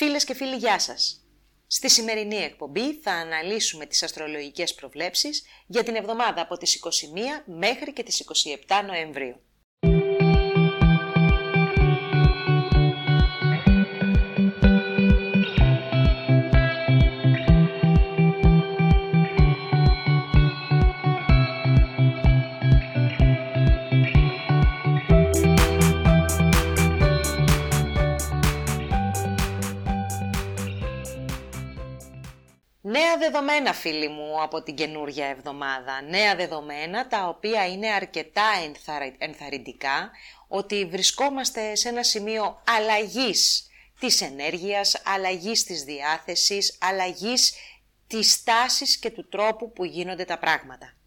Φίλες και φίλοι, γεια σας! Στη σημερινή εκπομπή θα αναλύσουμε τις αστρολογικές προβλέψεις για την εβδομάδα από τις 21 μέχρι και τις 27 Νοεμβρίου. Δεδομένα φίλοι μου από την καινούργια εβδομάδα. Νέα δεδομένα τα οποία είναι αρκετά ενθαρρυντικά ότι βρισκόμαστε σε ένα σημείο αλλαγής της ενέργειας, αλλαγής της διάθεσης, αλλαγής της τάσης και του τρόπου που γίνονται τα πράγματα.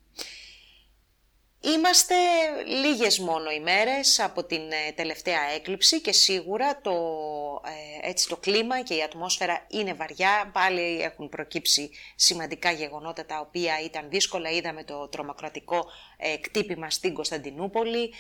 Είμαστε λίγες μόνο ημέρες από την ε, τελευταία έκλειψη και σίγουρα το, ε, έτσι, το κλίμα και η ατμόσφαιρα είναι βαριά. Πάλι έχουν προκύψει σημαντικά γεγονότα τα οποία ήταν δύσκολα. Είδαμε το τρομοκρατικό ε, κτύπημα στην Κωνσταντινούπολη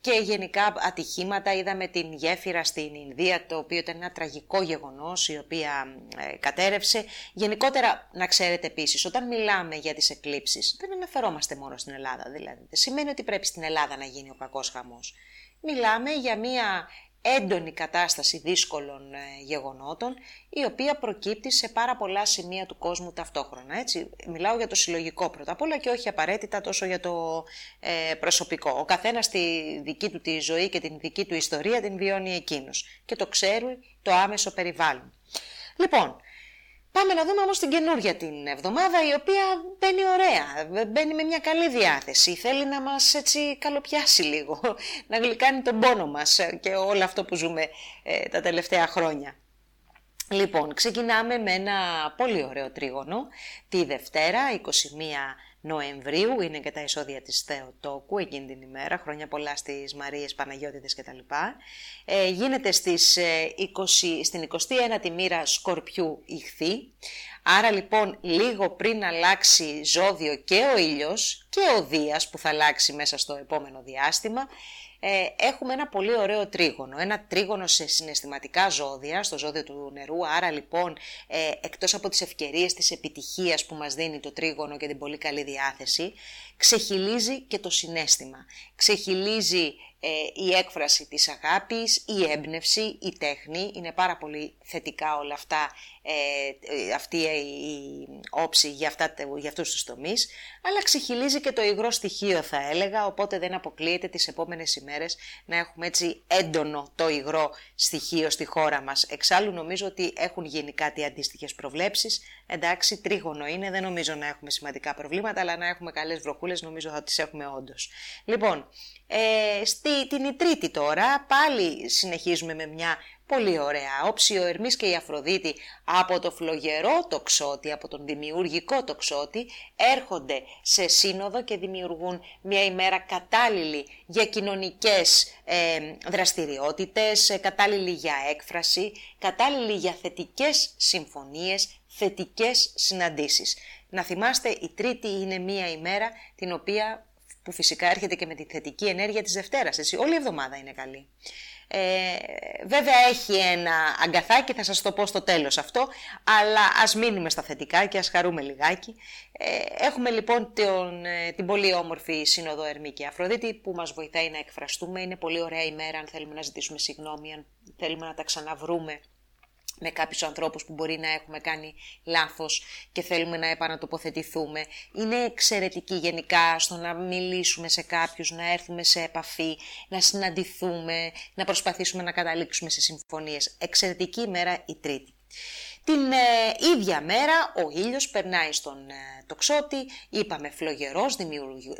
και γενικά ατυχήματα. Είδαμε την γέφυρα στην Ινδία το οποίο ήταν ένα τραγικό γεγονός η οποία κατέρευσε. Γενικότερα να ξέρετε επίσης όταν μιλάμε για τις εκλήψεις δεν αναφερόμαστε μόνο στην Ελλάδα δηλαδή δηλαδή. Δεν σημαίνει ότι πρέπει στην Ελλάδα να γίνει ο κακός χαμός. Μιλάμε για μια έντονη κατάσταση δύσκολων ε, γεγονότων, η οποία προκύπτει σε πάρα πολλά σημεία του κόσμου ταυτόχρονα. Έτσι. Μιλάω για το συλλογικό πρώτα απ' όλα και όχι απαραίτητα τόσο για το ε, προσωπικό. Ο καθένας τη δική του τη ζωή και την δική του ιστορία την βιώνει εκείνος και το ξέρει το άμεσο περιβάλλον. Λοιπόν, Πάμε να δούμε όμως την καινούργια την εβδομάδα η οποία μπαίνει ωραία, μπαίνει με μια καλή διάθεση, θέλει να μας έτσι καλοπιάσει λίγο, να γλυκάνει τον πόνο μας και όλο αυτό που ζούμε ε, τα τελευταία χρόνια. Λοιπόν, ξεκινάμε με ένα πολύ ωραίο τρίγωνο τη Δευτέρα, 21 Νοεμβρίου, είναι και τα εισόδια της Θεοτόκου εκείνη την ημέρα, χρόνια πολλά στις Μαρίες Παναγιώτητες κτλ. Ε, γίνεται στις 20, ε, στην 21η μοίρα Σκορπιού ηχθή, άρα λοιπόν λίγο πριν αλλάξει ζώδιο και ο ήλιος και ο Δίας που θα αλλάξει μέσα στο επόμενο διάστημα, ε, έχουμε ένα πολύ ωραίο τρίγωνο. Ένα τρίγωνο σε συναισθηματικά ζώδια, στο ζώδιο του νερού. Άρα λοιπόν, ε, εκτός από τις ευκαιρίες της επιτυχίας που μας δίνει το τρίγωνο και την πολύ καλή διάθεση, ξεχυλίζει και το συνέστημα. Ξεχυλίζει ε, η έκφραση της αγάπης, η έμπνευση, η τέχνη. Είναι πάρα πολύ θετικά όλα αυτά, ε, ε αυτή η όψη για, αυτά, για αυτούς τους τομείς. Αλλά ξεχυλίζει και το υγρό στοιχείο θα έλεγα, οπότε δεν αποκλείεται τις επόμενες ημέρες να έχουμε έτσι έντονο το υγρό στοιχείο στη χώρα μας. Εξάλλου νομίζω ότι έχουν γίνει κάτι αντίστοιχες προβλέψεις. Εντάξει, τρίγωνο είναι, δεν νομίζω να έχουμε σημαντικά προβλήματα, αλλά να έχουμε καλές βροχούλες νομίζω θα τις έχουμε όντως. Λοιπόν, ε, στη, την Τρίτη τώρα πάλι συνεχίζουμε με μια πολύ ωραία όψη. Ο Ερμής και η Αφροδίτη από το φλογερό τοξότη, από τον δημιουργικό τοξότη, έρχονται σε σύνοδο και δημιουργούν μια ημέρα κατάλληλη για κοινωνικές ε, δραστηριότητες, ε, κατάλληλη για έκφραση, κατάλληλη για θετικές συμφωνίες, θετικές συναντήσεις. Να θυμάστε, η Τρίτη είναι μια ημέρα την οποία που φυσικά έρχεται και με τη θετική ενέργεια της Δευτέρας, έτσι, όλη η εβδομάδα είναι καλή. Ε, βέβαια έχει ένα αγκαθάκι, θα σας το πω στο τέλος αυτό, αλλά ας μείνουμε στα θετικά και ας χαρούμε λιγάκι. Ε, έχουμε λοιπόν τον, ε, την πολύ όμορφη Σύνοδο Ερμή και Αφροδίτη που μας βοηθάει να εκφραστούμε. Είναι πολύ ωραία ημέρα αν θέλουμε να ζητήσουμε συγγνώμη, αν θέλουμε να τα ξαναβρούμε με κάποιους ανθρώπους που μπορεί να έχουμε κάνει λάθος και θέλουμε να επανατοποθετηθούμε. Είναι εξαιρετική γενικά στο να μιλήσουμε σε κάποιους, να έρθουμε σε επαφή, να συναντηθούμε, να προσπαθήσουμε να καταλήξουμε σε συμφωνίες. Εξαιρετική ημέρα η Τρίτη. Την ε, ίδια μέρα ο ήλιος περνάει στον ε, τοξότη, είπαμε φλογερός,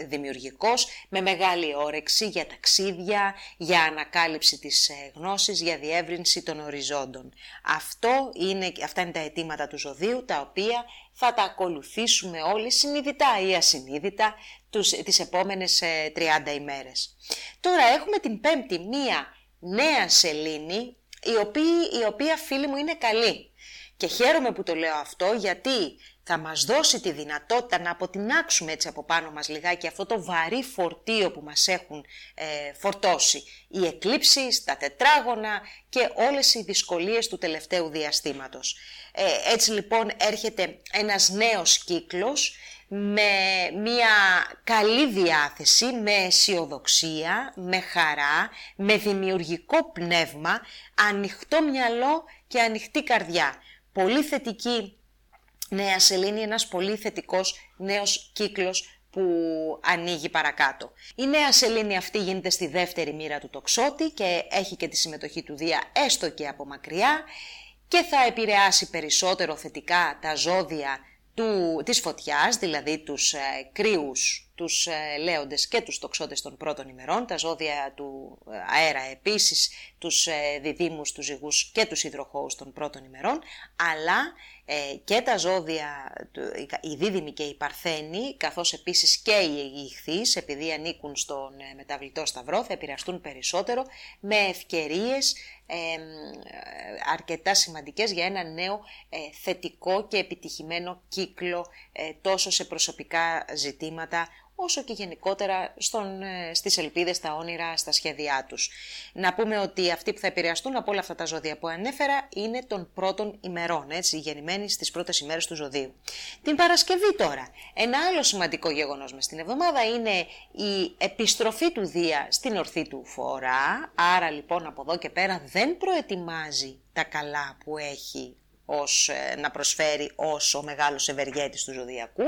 δημιουργικός, με μεγάλη όρεξη για ταξίδια, για ανακάλυψη της ε, γνώσης, για διεύρυνση των οριζόντων. Αυτό είναι, αυτά είναι τα αιτήματα του ζωδίου, τα οποία θα τα ακολουθήσουμε όλοι συνειδητά ή ασυνείδητα τους, τις επόμενες 30 ημέρες. Τώρα έχουμε την πέμπτη μία νέα σελήνη, η οποία, η οποία φίλοι μου είναι καλή. Και χαίρομαι που το λέω αυτό γιατί θα μας δώσει τη δυνατότητα να αποτινάξουμε έτσι από πάνω μας λιγάκι αυτό το βαρύ φορτίο που μας έχουν ε, φορτώσει. Οι εκλήψεις, τα τετράγωνα και όλες οι δυσκολίες του τελευταίου διαστήματος. Ε, έτσι λοιπόν έρχεται ένας νέος κύκλος με μια καλή διάθεση, με αισιοδοξία, με χαρά, με δημιουργικό πνεύμα, ανοιχτό μυαλό και ανοιχτή καρδιά. Πολύ θετική νέα σελήνη, ένας πολύ θετικός νέος κύκλος που ανοίγει παρακάτω. Η νέα σελήνη αυτή γίνεται στη δεύτερη μοίρα του τοξότη και έχει και τη συμμετοχή του Δία έστω και από μακριά και θα επηρεάσει περισσότερο θετικά τα ζώδια του, της φωτιάς, δηλαδή τους ε, κρύους, τους ε, λέοντες και τους τοξότες των πρώτων ημερών, τα ζώδια του ε, αέρα επίσης, τους ε, διδήμους, τους ζυγούς και τους υδροχώους των πρώτων ημερών, αλλά ε, και τα ζώδια, οι δίδυμοι και οι παρθένοι, καθώς επίσης και οι ηχθείς, επειδή ανήκουν στον ε, μεταβλητό σταυρό, θα επηρεαστούν περισσότερο με ευκαιρίες ε, αρκετά σημαντικές για ένα νέο θετικό και επιτυχημένο κύκλο τόσο σε προσωπικά ζητήματα όσο και γενικότερα στον, ε, στις ελπίδες, στα όνειρα, στα σχέδιά τους. Να πούμε ότι αυτοί που θα επηρεαστούν από όλα αυτά τα ζώδια που ανέφερα είναι των πρώτων ημερών, έτσι, γεννημένοι στις πρώτες ημέρες του ζωδίου. Την Παρασκευή τώρα, ένα άλλο σημαντικό γεγονός μες στην εβδομάδα είναι η επιστροφή του Δία στην ορθή του φορά, άρα λοιπόν από εδώ και πέρα δεν προετοιμάζει τα καλά που έχει ως, ε, να προσφέρει ως ο μεγάλος ευεργέτης του ζωδιακού,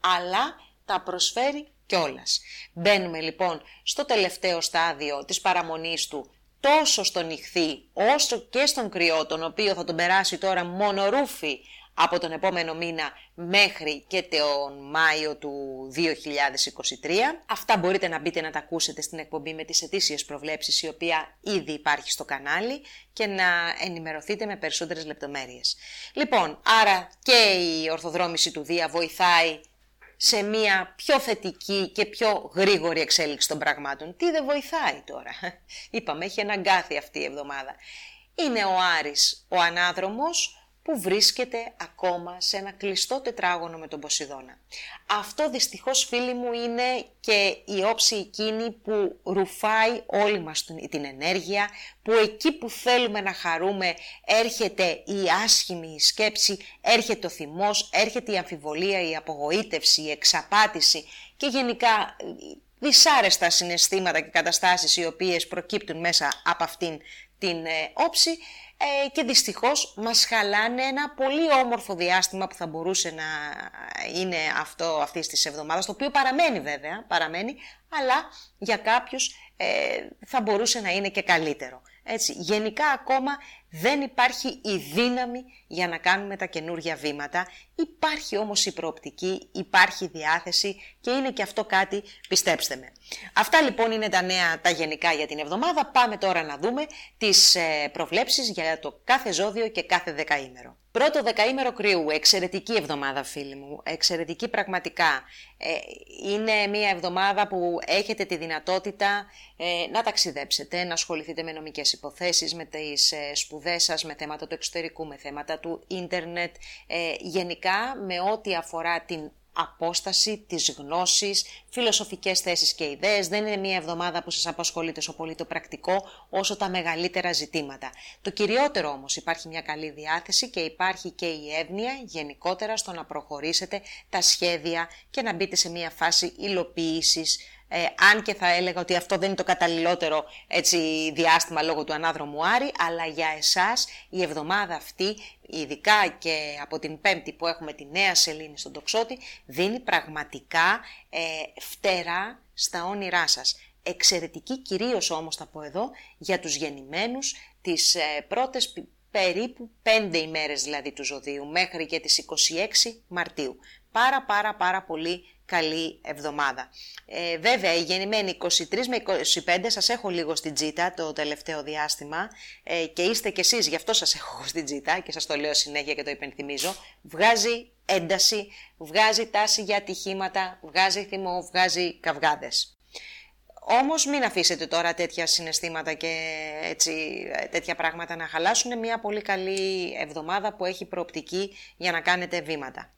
αλλά τα προσφέρει κιόλας. Μπαίνουμε λοιπόν στο τελευταίο στάδιο της παραμονής του τόσο στον ηχθή όσο και στον κρυό, τον οποίο θα τον περάσει τώρα μονορούφι από τον επόμενο μήνα μέχρι και τον Μάιο του 2023. Αυτά μπορείτε να μπείτε να τα ακούσετε στην εκπομπή με τις ετήσιες προβλέψεις η οποία ήδη υπάρχει στο κανάλι και να ενημερωθείτε με περισσότερες λεπτομέρειες. Λοιπόν, άρα και η ορθοδρόμηση του Δία βοηθάει σε μια πιο θετική και πιο γρήγορη εξέλιξη των πραγμάτων. Τι δεν βοηθάει τώρα. Είπαμε, έχει αναγκάθει αυτή η εβδομάδα. Είναι ο Άρης ο ανάδρομος που βρίσκεται ακόμα σε ένα κλειστό τετράγωνο με τον Ποσειδώνα. Αυτό δυστυχώς φίλοι μου είναι και η όψη εκείνη που ρουφάει όλη μας την ενέργεια, που εκεί που θέλουμε να χαρούμε έρχεται η άσχημη σκέψη, έρχεται ο θυμός, έρχεται η αμφιβολία, η απογοήτευση, η εξαπάτηση και γενικά δυσάρεστα συναισθήματα και καταστάσεις οι οποίες προκύπτουν μέσα από αυτήν την ε, όψη ε, και δυστυχώς μας χαλάνε ένα πολύ όμορφο διάστημα που θα μπορούσε να είναι αυτό αυτής της εβδομάδας, το οποίο παραμένει βέβαια, παραμένει, αλλά για κάποιους ε, θα μπορούσε να είναι και καλύτερο. Έτσι, γενικά ακόμα δεν υπάρχει η δύναμη για να κάνουμε τα καινούργια βήματα. Υπάρχει όμως η προοπτική, υπάρχει η διάθεση και είναι και αυτό κάτι, πιστέψτε με. Αυτά λοιπόν είναι τα νέα, τα γενικά για την εβδομάδα. Πάμε τώρα να δούμε τις ε, προβλέψεις για το κάθε ζώδιο και κάθε δεκαήμερο. Πρώτο δεκαήμερο κρυού, εξαιρετική εβδομάδα φίλοι μου, εξαιρετική πραγματικά. Ε, είναι μια εβδομάδα που έχετε τη δυνατότητα ε, να ταξιδέψετε, να ασχοληθείτε με νομικές υποθέσεις, με τις ε, σπουδές σας, με θέματα του εξωτερικού, με θέματα του ίντερνετ, ε, γενικά με ό,τι αφορά την απόσταση, της γνώσης, φιλοσοφικές θέσεις και ιδέες. Δεν είναι μια εβδομάδα που σας απασχολεί τόσο πολύ το πρακτικό όσο τα μεγαλύτερα ζητήματα. Το κυριότερο όμως υπάρχει μια καλή διάθεση και υπάρχει και η εύνοια γενικότερα στο να προχωρήσετε τα σχέδια και να μπείτε σε μια φάση υλοποίησης ε, αν και θα έλεγα ότι αυτό δεν είναι το καταλληλότερο έτσι, διάστημα λόγω του ανάδρομου Άρη, αλλά για εσάς η εβδομάδα αυτή, ειδικά και από την πέμπτη που έχουμε τη νέα σελήνη στον τοξότη, δίνει πραγματικά ε, φτερά στα όνειρά σας. Εξαιρετική κυρίως όμως θα πω εδώ για τους γεννημένους τις ε, πρώτες περίπου πέντε ημέρες δηλαδή του ζωδίου μέχρι και τις 26 Μαρτίου. Πάρα πάρα πάρα πολύ καλή εβδομάδα. Ε, βέβαια, οι γεννημένοι 23 με 25 σας έχω λίγο στην τζίτα το τελευταίο διάστημα ε, και είστε κι εσείς, γι' αυτό σας έχω στην τζίτα και σας το λέω συνέχεια και το υπενθυμίζω. Βγάζει ένταση, βγάζει τάση για ατυχήματα, βγάζει θυμό, βγάζει καυγάδες. Όμως μην αφήσετε τώρα τέτοια συναισθήματα και έτσι, τέτοια πράγματα να χαλάσουν μια πολύ καλή εβδομάδα που έχει προοπτική για να κάνετε βήματα.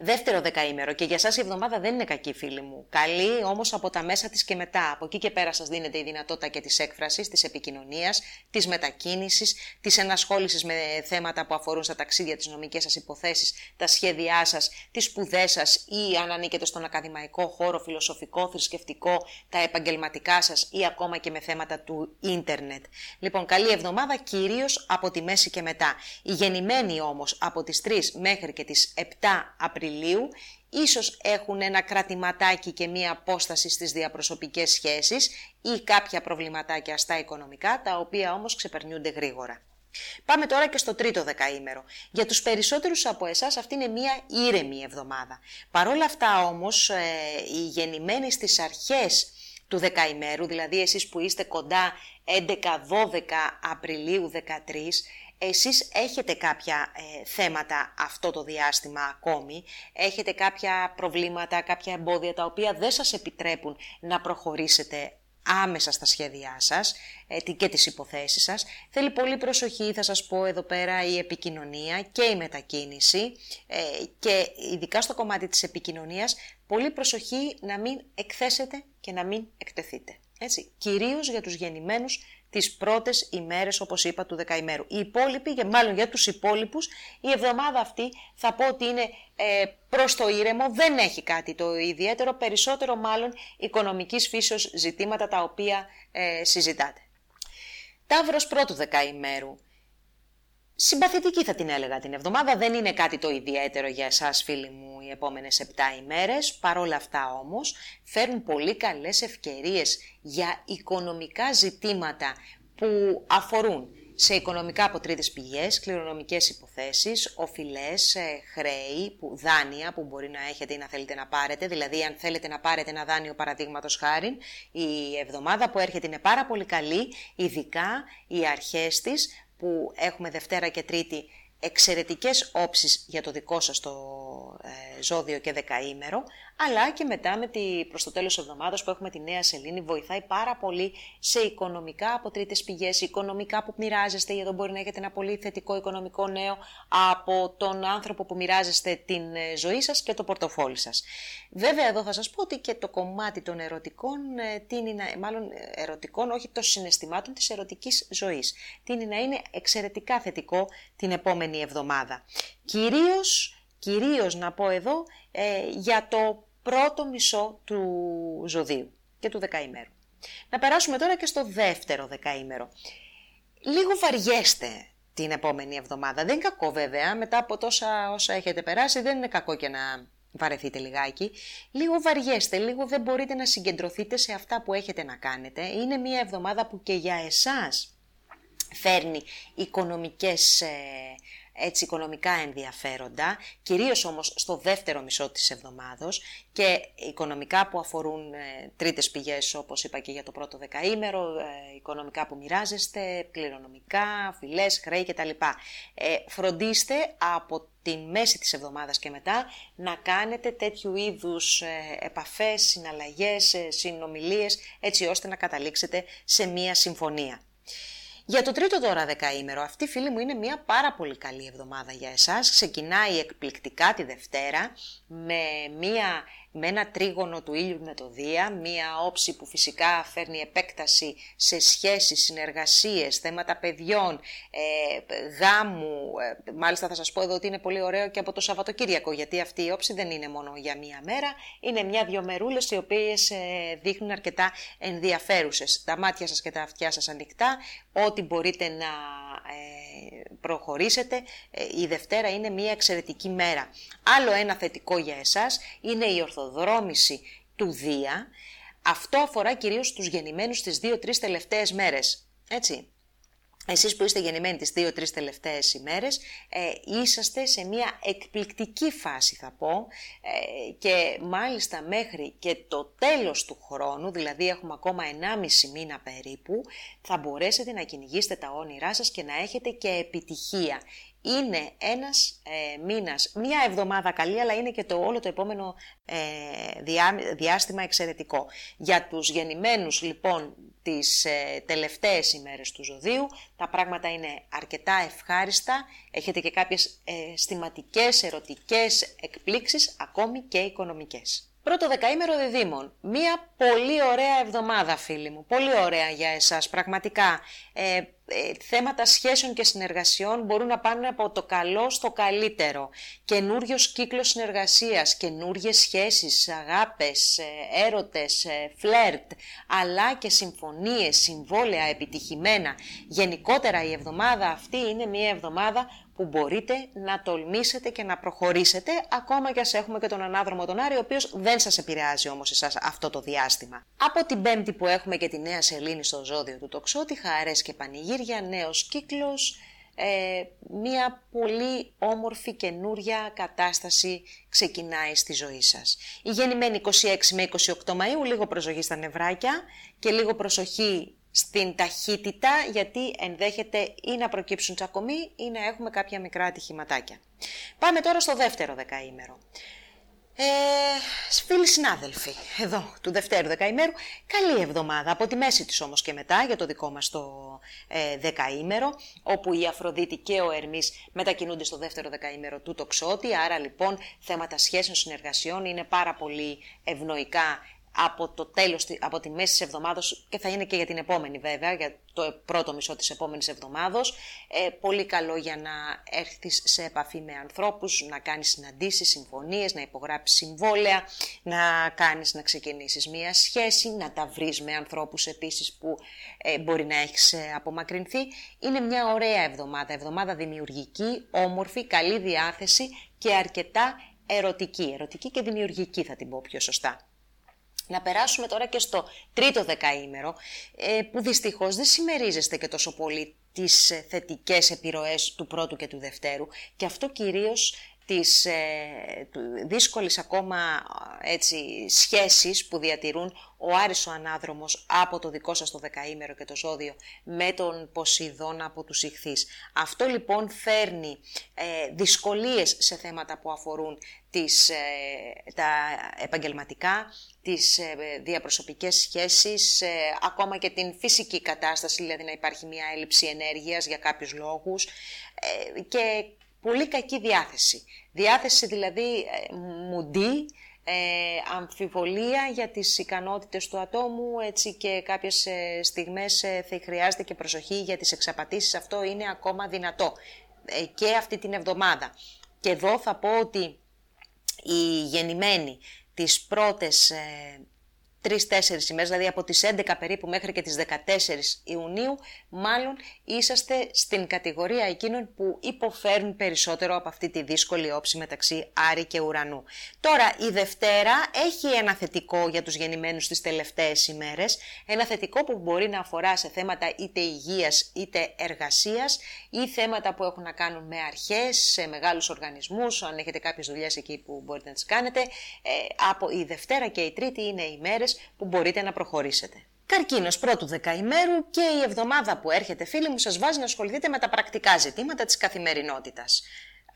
Δεύτερο δεκαήμερο και για σας η εβδομάδα δεν είναι κακή φίλοι μου. Καλή όμως από τα μέσα της και μετά. Από εκεί και πέρα σας δίνεται η δυνατότητα και της έκφρασης, της επικοινωνίας, της μετακίνησης, της ενασχόλησης με θέματα που αφορούν στα ταξίδια, τις νομικές σας υποθέσεις, τα σχέδιά σας, τις σπουδές σας ή αν ανήκετε στον ακαδημαϊκό χώρο, φιλοσοφικό, θρησκευτικό, τα επαγγελματικά σας ή ακόμα και με θέματα του ίντερνετ. Λοιπόν, καλή εβδομάδα κυρίως από τη μέση και μετά. Οι γεννημένοι όμως από τις 3 μέχρι και τις 7 Απριλίου ίσως έχουν ένα κρατηματάκι και μία απόσταση στις διαπροσωπικές σχέσεις ή κάποια προβληματάκια στα οικονομικά, τα οποία όμως ξεπερνιούνται γρήγορα. Πάμε τώρα και στο τρίτο δεκαήμερο. Για τους περισσότερους από εσάς αυτή είναι μία ήρεμη εβδομάδα. Παρ' όλα αυτά όμως ε, οι γεννημένοι στις αρχές του δεκαημέρου, δηλαδή εσείς που είστε κοντά 11-12 Απριλίου 13, εσείς έχετε κάποια ε, θέματα αυτό το διάστημα ακόμη, έχετε κάποια προβλήματα, κάποια εμπόδια τα οποία δεν σας επιτρέπουν να προχωρήσετε άμεσα στα σχέδιά σας ε, και τις υποθέσεις σας; Θέλει πολύ προσοχή, θα σας πω εδώ πέρα, η επικοινωνία και η μετακίνηση ε, και ειδικά στο κομμάτι της επικοινωνίας, πολύ προσοχή να μην εκθέσετε και να μην εκτεθείτε. Έτσι, κυρίως για τους γεννημένους τις πρώτες ημέρες όπως είπα του δεκαημέρου. Οι υπόλοιποι, και μάλλον για τους υπόλοιπους, η εβδομάδα αυτή θα πω ότι είναι ε, προς το ήρεμο, δεν έχει κάτι το ιδιαίτερο, περισσότερο μάλλον οικονομικής φύσεως ζητήματα τα οποία ε, συζητάτε. Ταύρος πρώτου δεκαημέρου. Συμπαθητική θα την έλεγα την εβδομάδα, δεν είναι κάτι το ιδιαίτερο για εσάς φίλοι μου οι επόμενες 7 ημέρες, παρόλα αυτά όμως φέρουν πολύ καλές ευκαιρίες για οικονομικά ζητήματα που αφορούν σε οικονομικά από τρίτες πηγές, κληρονομικές υποθέσεις, οφειλές, ε, χρέη, που, δάνεια που μπορεί να έχετε ή να θέλετε να πάρετε. Δηλαδή, αν θέλετε να πάρετε ένα δάνειο παραδείγματος χάρη, η εβδομάδα που έρχεται είναι πάρα πολύ καλή, ειδικά οι αρχές της που έχουμε Δευτέρα και Τρίτη εξαιρετικές όψεις για το δικό σας το ε, ζώδιο και δεκαήμερο, αλλά και μετά με τη, προς το τέλος της εβδομάδας που έχουμε τη νέα σελήνη βοηθάει πάρα πολύ σε οικονομικά από τρίτες πηγές, οικονομικά που μοιράζεστε, εδώ μπορεί να έχετε ένα πολύ θετικό οικονομικό νέο από τον άνθρωπο που μοιράζεστε την ε, ζωή σας και το πορτοφόλι σας. Βέβαια εδώ θα σας πω ότι και το κομμάτι των ερωτικών, ε, τίνει να, μάλλον ερωτικών, όχι των συναισθημάτων της ερωτικής ζωής, τίνει να είναι εξαιρετικά θετικό την επόμενη εβδομάδα. Κυρίως κυρίως να πω εδώ ε, για το πρώτο μισό του ζωδίου και του δεκαήμερου. Να περάσουμε τώρα και στο δεύτερο δεκαήμερο. Λίγο βαριέστε την επόμενη εβδομάδα. Δεν είναι κακό βέβαια, μετά από τόσα όσα έχετε περάσει δεν είναι κακό και να βαρεθείτε λιγάκι. Λίγο βαριέστε, λίγο δεν μπορείτε να συγκεντρωθείτε σε αυτά που έχετε να κάνετε. Είναι μια εβδομάδα που και για εσάς φέρνει οικονομικές ε, έτσι οικονομικά ενδιαφέροντα, κυρίως όμως στο δεύτερο μισό της εβδομάδος και οικονομικά που αφορούν ε, τρίτες πηγές όπως είπα και για το πρώτο δεκαήμερο, ε, οικονομικά που μοιράζεστε, κληρονομικά, φυλές, χρέη κτλ. Ε, φροντίστε από τη μέση της εβδομάδας και μετά να κάνετε τέτοιου είδους ε, επαφές, συναλλαγές, συνομιλίες έτσι ώστε να καταλήξετε σε μία συμφωνία. Για το τρίτο τώρα δεκαήμερο, αυτή φίλη μου είναι μια πάρα πολύ καλή εβδομάδα για εσάς. Ξεκινάει εκπληκτικά τη Δευτέρα με μια με ένα τρίγωνο του ήλιου με το Δία, μία όψη που φυσικά φέρνει επέκταση σε σχέσεις, συνεργασίες, θέματα παιδιών, ε, γάμου. Ε, μάλιστα θα σας πω εδώ ότι είναι πολύ ωραίο και από το Σαββατοκύριακο, γιατί αυτή η όψη δεν είναι μόνο για μία μέρα, είναι μια-δυο μερούλες οι οποίες ε, δείχνουν αρκετά ενδιαφέρουσες. Τα μάτια σας και τα αυτιά σας ανοιχτά, ό,τι μπορείτε να ε, προχωρήσετε, ε, η Δευτέρα είναι μια εξαιρετική μέρα. Άλλο ένα θετικό για εσάς είναι η ορθοδρόμηση του Δία. Αυτό αφορά κυρίως τους γεννημένους τις δύο-τρεις τελευταίες μέρες. Έτσι. Εσείς που είστε γεννημένοι τις δύο-τρεις τελευταίες ημέρες, ε, είσαστε σε μια εκπληκτική φάση θα πω ε, και μάλιστα μέχρι και το τέλος του χρόνου, δηλαδή έχουμε ακόμα 1,5 μήνα περίπου, θα μπορέσετε να κυνηγήσετε τα όνειρά σας και να έχετε και επιτυχία. Είναι ένας ε, μήνας, μία εβδομάδα καλή, αλλά είναι και το όλο το επόμενο ε, διάστημα εξαιρετικό. Για τους γεννημένους λοιπόν τις ε, τελευταίες ημέρες του ζωδίου, τα πράγματα είναι αρκετά ευχάριστα, έχετε και κάποιες αισθηματικές, ερωτικές εκπλήξεις, ακόμη και οικονομικές. Πρώτο δεκαήμερο διδήμων. Μία πολύ ωραία εβδομάδα φίλοι μου. Πολύ ωραία για εσάς πραγματικά. Ε, ε, θέματα σχέσεων και συνεργασιών μπορούν να πάνε από το καλό στο καλύτερο. Καινούριος κύκλος συνεργασίας, καινούριε σχέσεις, αγάπες, ε, έρωτες, ε, φλερτ, αλλά και συμφωνίες, συμβόλαια επιτυχημένα. Γενικότερα η εβδομάδα αυτή είναι μια εβδομάδα που μπορείτε να τολμήσετε και να προχωρήσετε, ακόμα και ας έχουμε και τον ανάδρομο τον Άρη, ο οποίος δεν σας επηρεάζει όμως εσάς αυτό το διάστημα. Από την πέμπτη που έχουμε και τη νέα σελήνη στο ζώδιο του τοξότη, χαρές και πανηγύρια, νέος κύκλος, ε, μια πολύ όμορφη καινούρια κατάσταση ξεκινάει στη ζωή σας. Η γεννημένη 26 με 28 Μαΐου, λίγο προσοχή στα νευράκια και λίγο προσοχή στην ταχύτητα γιατί ενδέχεται ή να προκύψουν τσακωμοί ή να έχουμε κάποια μικρά ατυχηματάκια. Πάμε τώρα στο δεύτερο δεκαήμερο. Ε, φίλοι συνάδελφοι, εδώ του δευτέρου δεκαήμερου, καλή εβδομάδα, από τη μέση της όμως και μετά για το δικό μας το ε, δεκαήμερο, όπου η Αφροδίτη και ο Ερμής μετακινούνται στο δεύτερο δεκαήμερο του τοξότη, άρα λοιπόν θέματα σχέσεων συνεργασιών είναι πάρα πολύ ευνοϊκά από το τέλος, από τη μέση της εβδομάδας και θα είναι και για την επόμενη βέβαια, για το πρώτο μισό της επόμενης εβδομάδος. Ε, πολύ καλό για να έρθεις σε επαφή με ανθρώπους, να κάνεις συναντήσεις, συμφωνίες, να υπογράψεις συμβόλαια, να κάνεις να ξεκινήσεις μία σχέση, να τα βρεις με ανθρώπους επίσης που ε, μπορεί να έχεις ε, απομακρυνθεί. Είναι μια ωραία εβδομάδα, εβδομάδα δημιουργική, όμορφη, καλή διάθεση και αρκετά ερωτική. Ερωτική και δημιουργική θα την πω πιο σωστά. Να περάσουμε τώρα και στο τρίτο δεκαήμερο, ε, που δυστυχώς δεν συμμερίζεστε και τόσο πολύ τις ε, θετικές επιρροές του πρώτου και του δευτέρου. Και αυτό κυρίως τις ε, δύσκολες ακόμα έτσι, σχέσεις που διατηρούν ο Άρης ο Ανάδρομος από το δικό σας το δεκαήμερο και το ζώδιο με τον Ποσειδώνα από τους Ιχθείς. Αυτό λοιπόν φέρνει ε, δυσκολίες σε θέματα που αφορούν τις, ε, τα επαγγελματικά, τις ε, διαπροσωπικές σχέσεις, ε, ακόμα και την φυσική κατάσταση, δηλαδή να υπάρχει μια έλλειψη ενέργειας για κάποιους λόγους και πολύ κακή διάθεση. Διάθεση δηλαδή μουντή, ε, αμφιβολία για τις ικανότητες του ατόμου, έτσι και κάποιες ε, στιγμές ε, θα χρειάζεται και προσοχή για τις εξαπατήσεις. Αυτό είναι ακόμα δυνατό ε, και αυτή την εβδομάδα. Και εδώ θα πω ότι οι γεννημένοι τις πρώτες τρει-τέσσερι ημέρες, δηλαδή από τις 11 περίπου μέχρι και τις 14 Ιουνίου, μάλλον είσαστε στην κατηγορία εκείνων που υποφέρουν περισσότερο από αυτή τη δύσκολη όψη μεταξύ Άρη και Ουρανού. Τώρα, η Δευτέρα έχει ένα θετικό για τους γεννημένους τις τελευταίες ημέρες, ένα θετικό που μπορεί να αφορά σε θέματα είτε υγείας είτε εργασίας ή θέματα που έχουν να κάνουν με αρχές, σε μεγάλους οργανισμούς, αν έχετε κάποιες δουλειές εκεί που μπορείτε να τις κάνετε. Ε, από η Δευτέρα και η Τρίτη είναι οι μέρες που μπορείτε να προχωρήσετε. Καρκίνος πρώτου δεκαημέρου και η εβδομάδα που έρχεται φίλοι μου σας βάζει να ασχοληθείτε με τα πρακτικά ζητήματα της καθημερινότητας.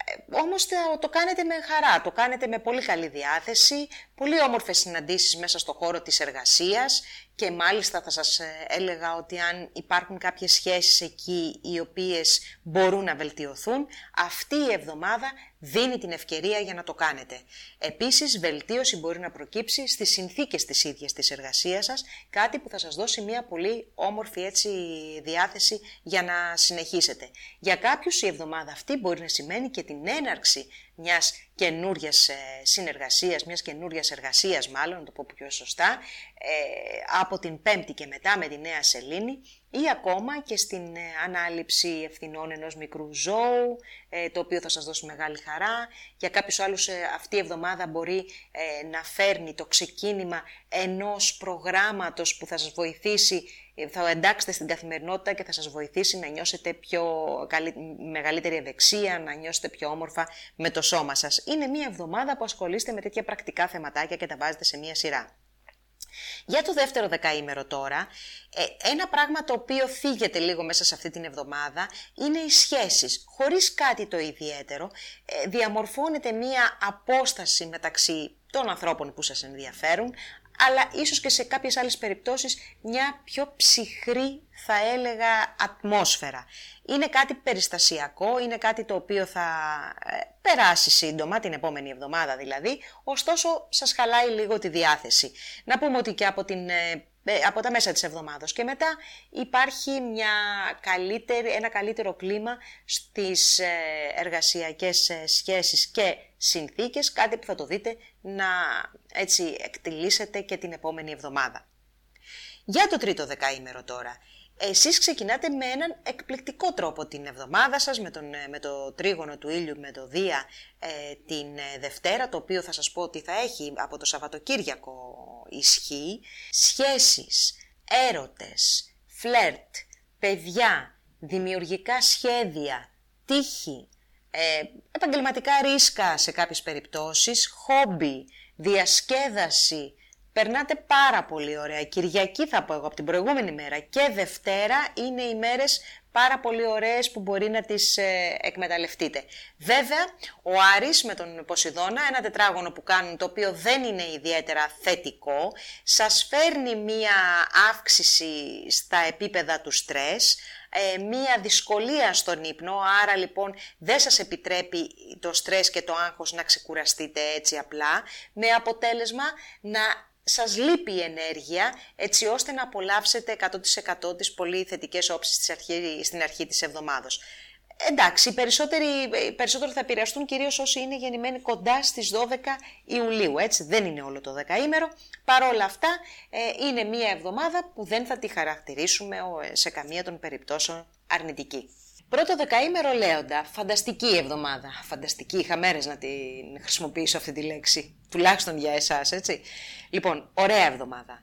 Ε, όμως το κάνετε με χαρά, το κάνετε με πολύ καλή διάθεση, πολύ όμορφες συναντήσεις μέσα στο χώρο της εργασίας και μάλιστα θα σας ε, έλεγα ότι αν υπάρχουν κάποιες σχέσεις εκεί οι οποίες μπορούν να βελτιωθούν, αυτή η εβδομάδα δίνει την ευκαιρία για να το κάνετε. Επίσης, βελτίωση μπορεί να προκύψει στις συνθήκες της ίδιας της εργασίας σας, κάτι που θα σας δώσει μια πολύ όμορφη έτσι διάθεση για να συνεχίσετε. Για κάποιους η εβδομάδα αυτή μπορεί να σημαίνει και την έναρξη μιας καινούριας ε, συνεργασίας, μιας καινούριας εργασίας μάλλον, να το πω πιο σωστά, ε, από την Πέμπτη και μετά με τη Νέα Σελήνη ή ακόμα και στην ε, ανάληψη ευθυνών ενός μικρού ζώου, το οποίο θα σας δώσει μεγάλη χαρά. Για κάποιους άλλους αυτή η εβδομάδα μπορεί να φέρνει το ξεκίνημα ενός προγράμματος που θα σας βοηθήσει θα εντάξετε στην καθημερινότητα και θα σας βοηθήσει να νιώσετε πιο μεγαλύτερη ευεξία, να νιώσετε πιο όμορφα με το σώμα σας. Είναι μια εβδομάδα που ασχολείστε με τέτοια πρακτικά θεματάκια και τα βάζετε σε μια σειρά. Για το δεύτερο δεκαήμερο τώρα, ε, ένα πράγμα το οποίο θίγεται λίγο μέσα σε αυτή την εβδομάδα είναι οι σχέσεις. Χωρίς κάτι το ιδιαίτερο, ε, διαμορφώνεται μία απόσταση μεταξύ των ανθρώπων που σας ενδιαφέρουν, αλλά ίσως και σε κάποιες άλλες περιπτώσεις μια πιο ψυχρή θα έλεγα ατμόσφαιρα. Είναι κάτι περιστασιακό, είναι κάτι το οποίο θα ε, περάσει σύντομα, την επόμενη εβδομάδα δηλαδή, ωστόσο σας χαλάει λίγο τη διάθεση. Να πούμε ότι και από την ε, ε, από τα μέσα της εβδομάδος και μετά υπάρχει μια καλύτερη, ένα καλύτερο κλίμα στις εργασιακές σχέσεις και συνθήκες, κάτι που θα το δείτε να έτσι εκτιλήσετε και την επόμενη εβδομάδα. Για το τρίτο δεκαήμερο τώρα. Εσείς ξεκινάτε με έναν εκπληκτικό τρόπο την εβδομάδα σας, με, τον, με το τρίγωνο του ήλιου, με το Δία ε, την ε, Δευτέρα, το οποίο θα σας πω ότι θα έχει από το Σαββατοκύριακο ισχύ. Σχέσεις, έρωτες, φλερτ, παιδιά, δημιουργικά σχέδια, τύχη, ε, επαγγελματικά ρίσκα σε κάποιες περιπτώσεις, χόμπι, διασκέδαση, περνάτε πάρα πολύ ωραία. Κυριακή θα πω εγώ από την προηγούμενη μέρα και Δευτέρα είναι οι μέρες πάρα πολύ ωραίες που μπορεί να τις ε, εκμεταλλευτείτε. Βέβαια, ο Άρης με τον Ποσειδώνα, ένα τετράγωνο που κάνουν το οποίο δεν είναι ιδιαίτερα θετικό, σας φέρνει μία αύξηση στα επίπεδα του στρες, ε, μία δυσκολία στον ύπνο, άρα λοιπόν δεν σας επιτρέπει το στρες και το άγχος να ξεκουραστείτε έτσι απλά, με αποτέλεσμα να σας λείπει η ενέργεια έτσι ώστε να απολαύσετε 100% τις πολύ θετικές όψεις αρχή, στην αρχή της εβδομάδος. Εντάξει, οι περισσότεροι, περισσότερο θα επηρεαστούν κυρίως όσοι είναι γεννημένοι κοντά στις 12 Ιουλίου, έτσι, δεν είναι όλο το δεκαήμερο. Παρ' όλα αυτά, ε, είναι μία εβδομάδα που δεν θα τη χαρακτηρίσουμε σε καμία των περιπτώσεων αρνητική. Πρώτο δεκαήμερο λέοντα, φανταστική εβδομάδα. Φανταστική, είχα μέρες να την χρησιμοποιήσω αυτή τη λέξη, τουλάχιστον για εσάς, έτσι. Λοιπόν, ωραία εβδομάδα.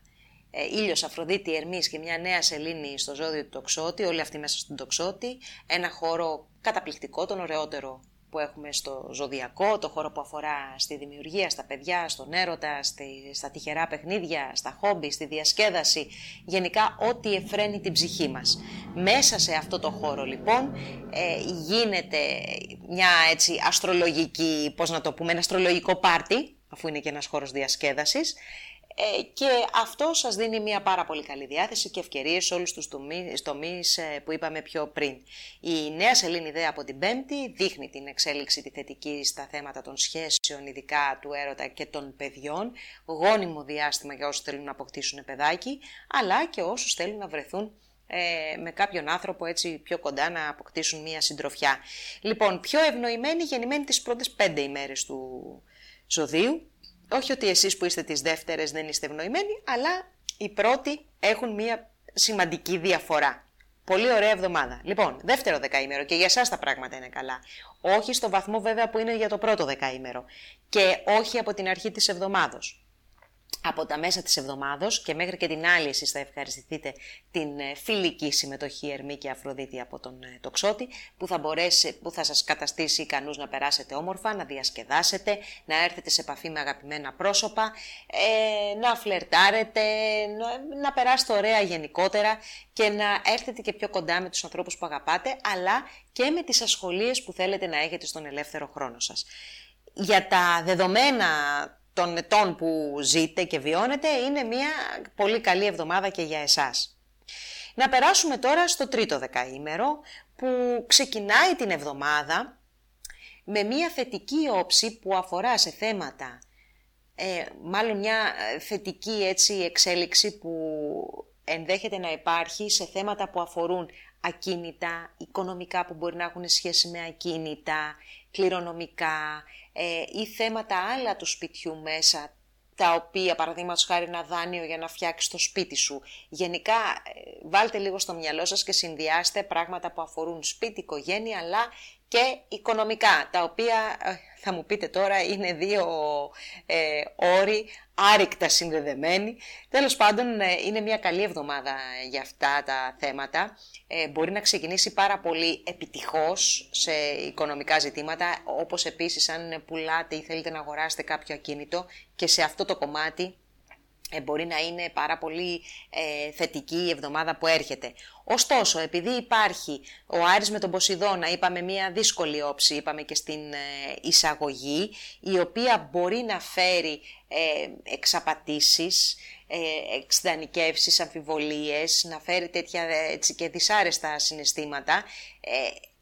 Ε, ήλιος, Αφροδίτη, Ερμής και μια νέα σελήνη στο ζώδιο του τοξότη, όλοι αυτοί μέσα στον τοξότη, ένα χώρο καταπληκτικό, τον ωραιότερο που έχουμε στο ζωδιακό, το χώρο που αφορά στη δημιουργία, στα παιδιά, στον έρωτα, στη, στα τυχερά παιχνίδια, στα χόμπι, στη διασκέδαση, γενικά ό,τι εφραίνει την ψυχή μας. Μέσα σε αυτό το χώρο λοιπόν ε, γίνεται μια έτσι αστρολογική, πώς να το πούμε, ένα αστρολογικό πάρτι, αφού είναι και ένας χώρος διασκέδασης, ε, και αυτό σας δίνει μια πάρα πολύ καλή διάθεση και ευκαιρίες σε όλους τους τομείς ε, που είπαμε πιο πριν. Η νέα σελήνη ιδέα από την Πέμπτη δείχνει την εξέλιξη τη θετική στα θέματα των σχέσεων, ειδικά του έρωτα και των παιδιών, γόνιμο διάστημα για όσους θέλουν να αποκτήσουν παιδάκι, αλλά και όσους θέλουν να βρεθούν ε, με κάποιον άνθρωπο έτσι πιο κοντά να αποκτήσουν μία συντροφιά. Λοιπόν, πιο ευνοημένοι γεννημένοι τις πρώτες πέντε ημέρες του ζωδίου, όχι ότι εσείς που είστε τις δεύτερες δεν είστε ευνοημένοι, αλλά οι πρώτοι έχουν μία σημαντική διαφορά. Πολύ ωραία εβδομάδα. Λοιπόν, δεύτερο δεκαήμερο και για εσά τα πράγματα είναι καλά. Όχι στο βαθμό βέβαια που είναι για το πρώτο δεκαήμερο και όχι από την αρχή της εβδομάδος από τα μέσα της εβδομάδος και μέχρι και την άλλη εσείς θα ευχαριστηθείτε την ε, φιλική συμμετοχή Ερμή και Αφροδίτη από τον ε, τοξότη που θα, μπορέσει, που θα σας καταστήσει ικανούς να περάσετε όμορφα, να διασκεδάσετε, να έρθετε σε επαφή με αγαπημένα πρόσωπα, ε, να φλερτάρετε, να, να περάσετε ωραία γενικότερα και να έρθετε και πιο κοντά με τους ανθρώπους που αγαπάτε αλλά και με τις ασχολίες που θέλετε να έχετε στον ελεύθερο χρόνο σας. Για τα δεδομένα των ετών που ζείτε και βιώνετε είναι μια πολύ καλή εβδομάδα και για εσάς. Να περάσουμε τώρα στο τρίτο δεκαήμερο που ξεκινάει την εβδομάδα με μια θετική όψη που αφορά σε θέματα, ε, μάλλον μια θετική έτσι εξέλιξη που ενδέχεται να υπάρχει σε θέματα που αφορούν ακίνητα, οικονομικά που μπορεί να έχουν σχέση με ακίνητα, κληρονομικά ε, ή θέματα άλλα του σπιτιού μέσα, τα οποία παραδείγματος χάρη ένα δάνειο για να φτιάξεις το σπίτι σου. Γενικά ε, βάλτε λίγο στο μυαλό σας και συνδυάστε πράγματα που αφορούν σπίτι, οικογένεια αλλά και οικονομικά, τα οποία ε, θα μου πείτε τώρα είναι δύο ε, όροι άρρηκτα συνδεδεμένοι. Τέλος πάντων ε, είναι μια καλή εβδομάδα για αυτά τα θέματα. Ε, μπορεί να ξεκινήσει πάρα πολύ επιτυχώς σε οικονομικά ζητήματα, όπως επίσης αν πουλάτε ή θέλετε να αγοράσετε κάποιο ακίνητο και σε αυτό το κομμάτι ε, μπορεί να είναι πάρα πολύ ε, θετική η εβδομάδα που έρχεται. Ωστόσο, επειδή υπάρχει ο Άρης με τον Ποσειδώνα, είπαμε μια δύσκολη όψη, είπαμε και στην ε, εισαγωγή, η οποία μπορεί να φέρει ε, εξαπατήσεις, ε, εξδανικεύσεις, αμφιβολίες, να φέρει τέτοια έτσι, και δυσάρεστα συναισθήματα,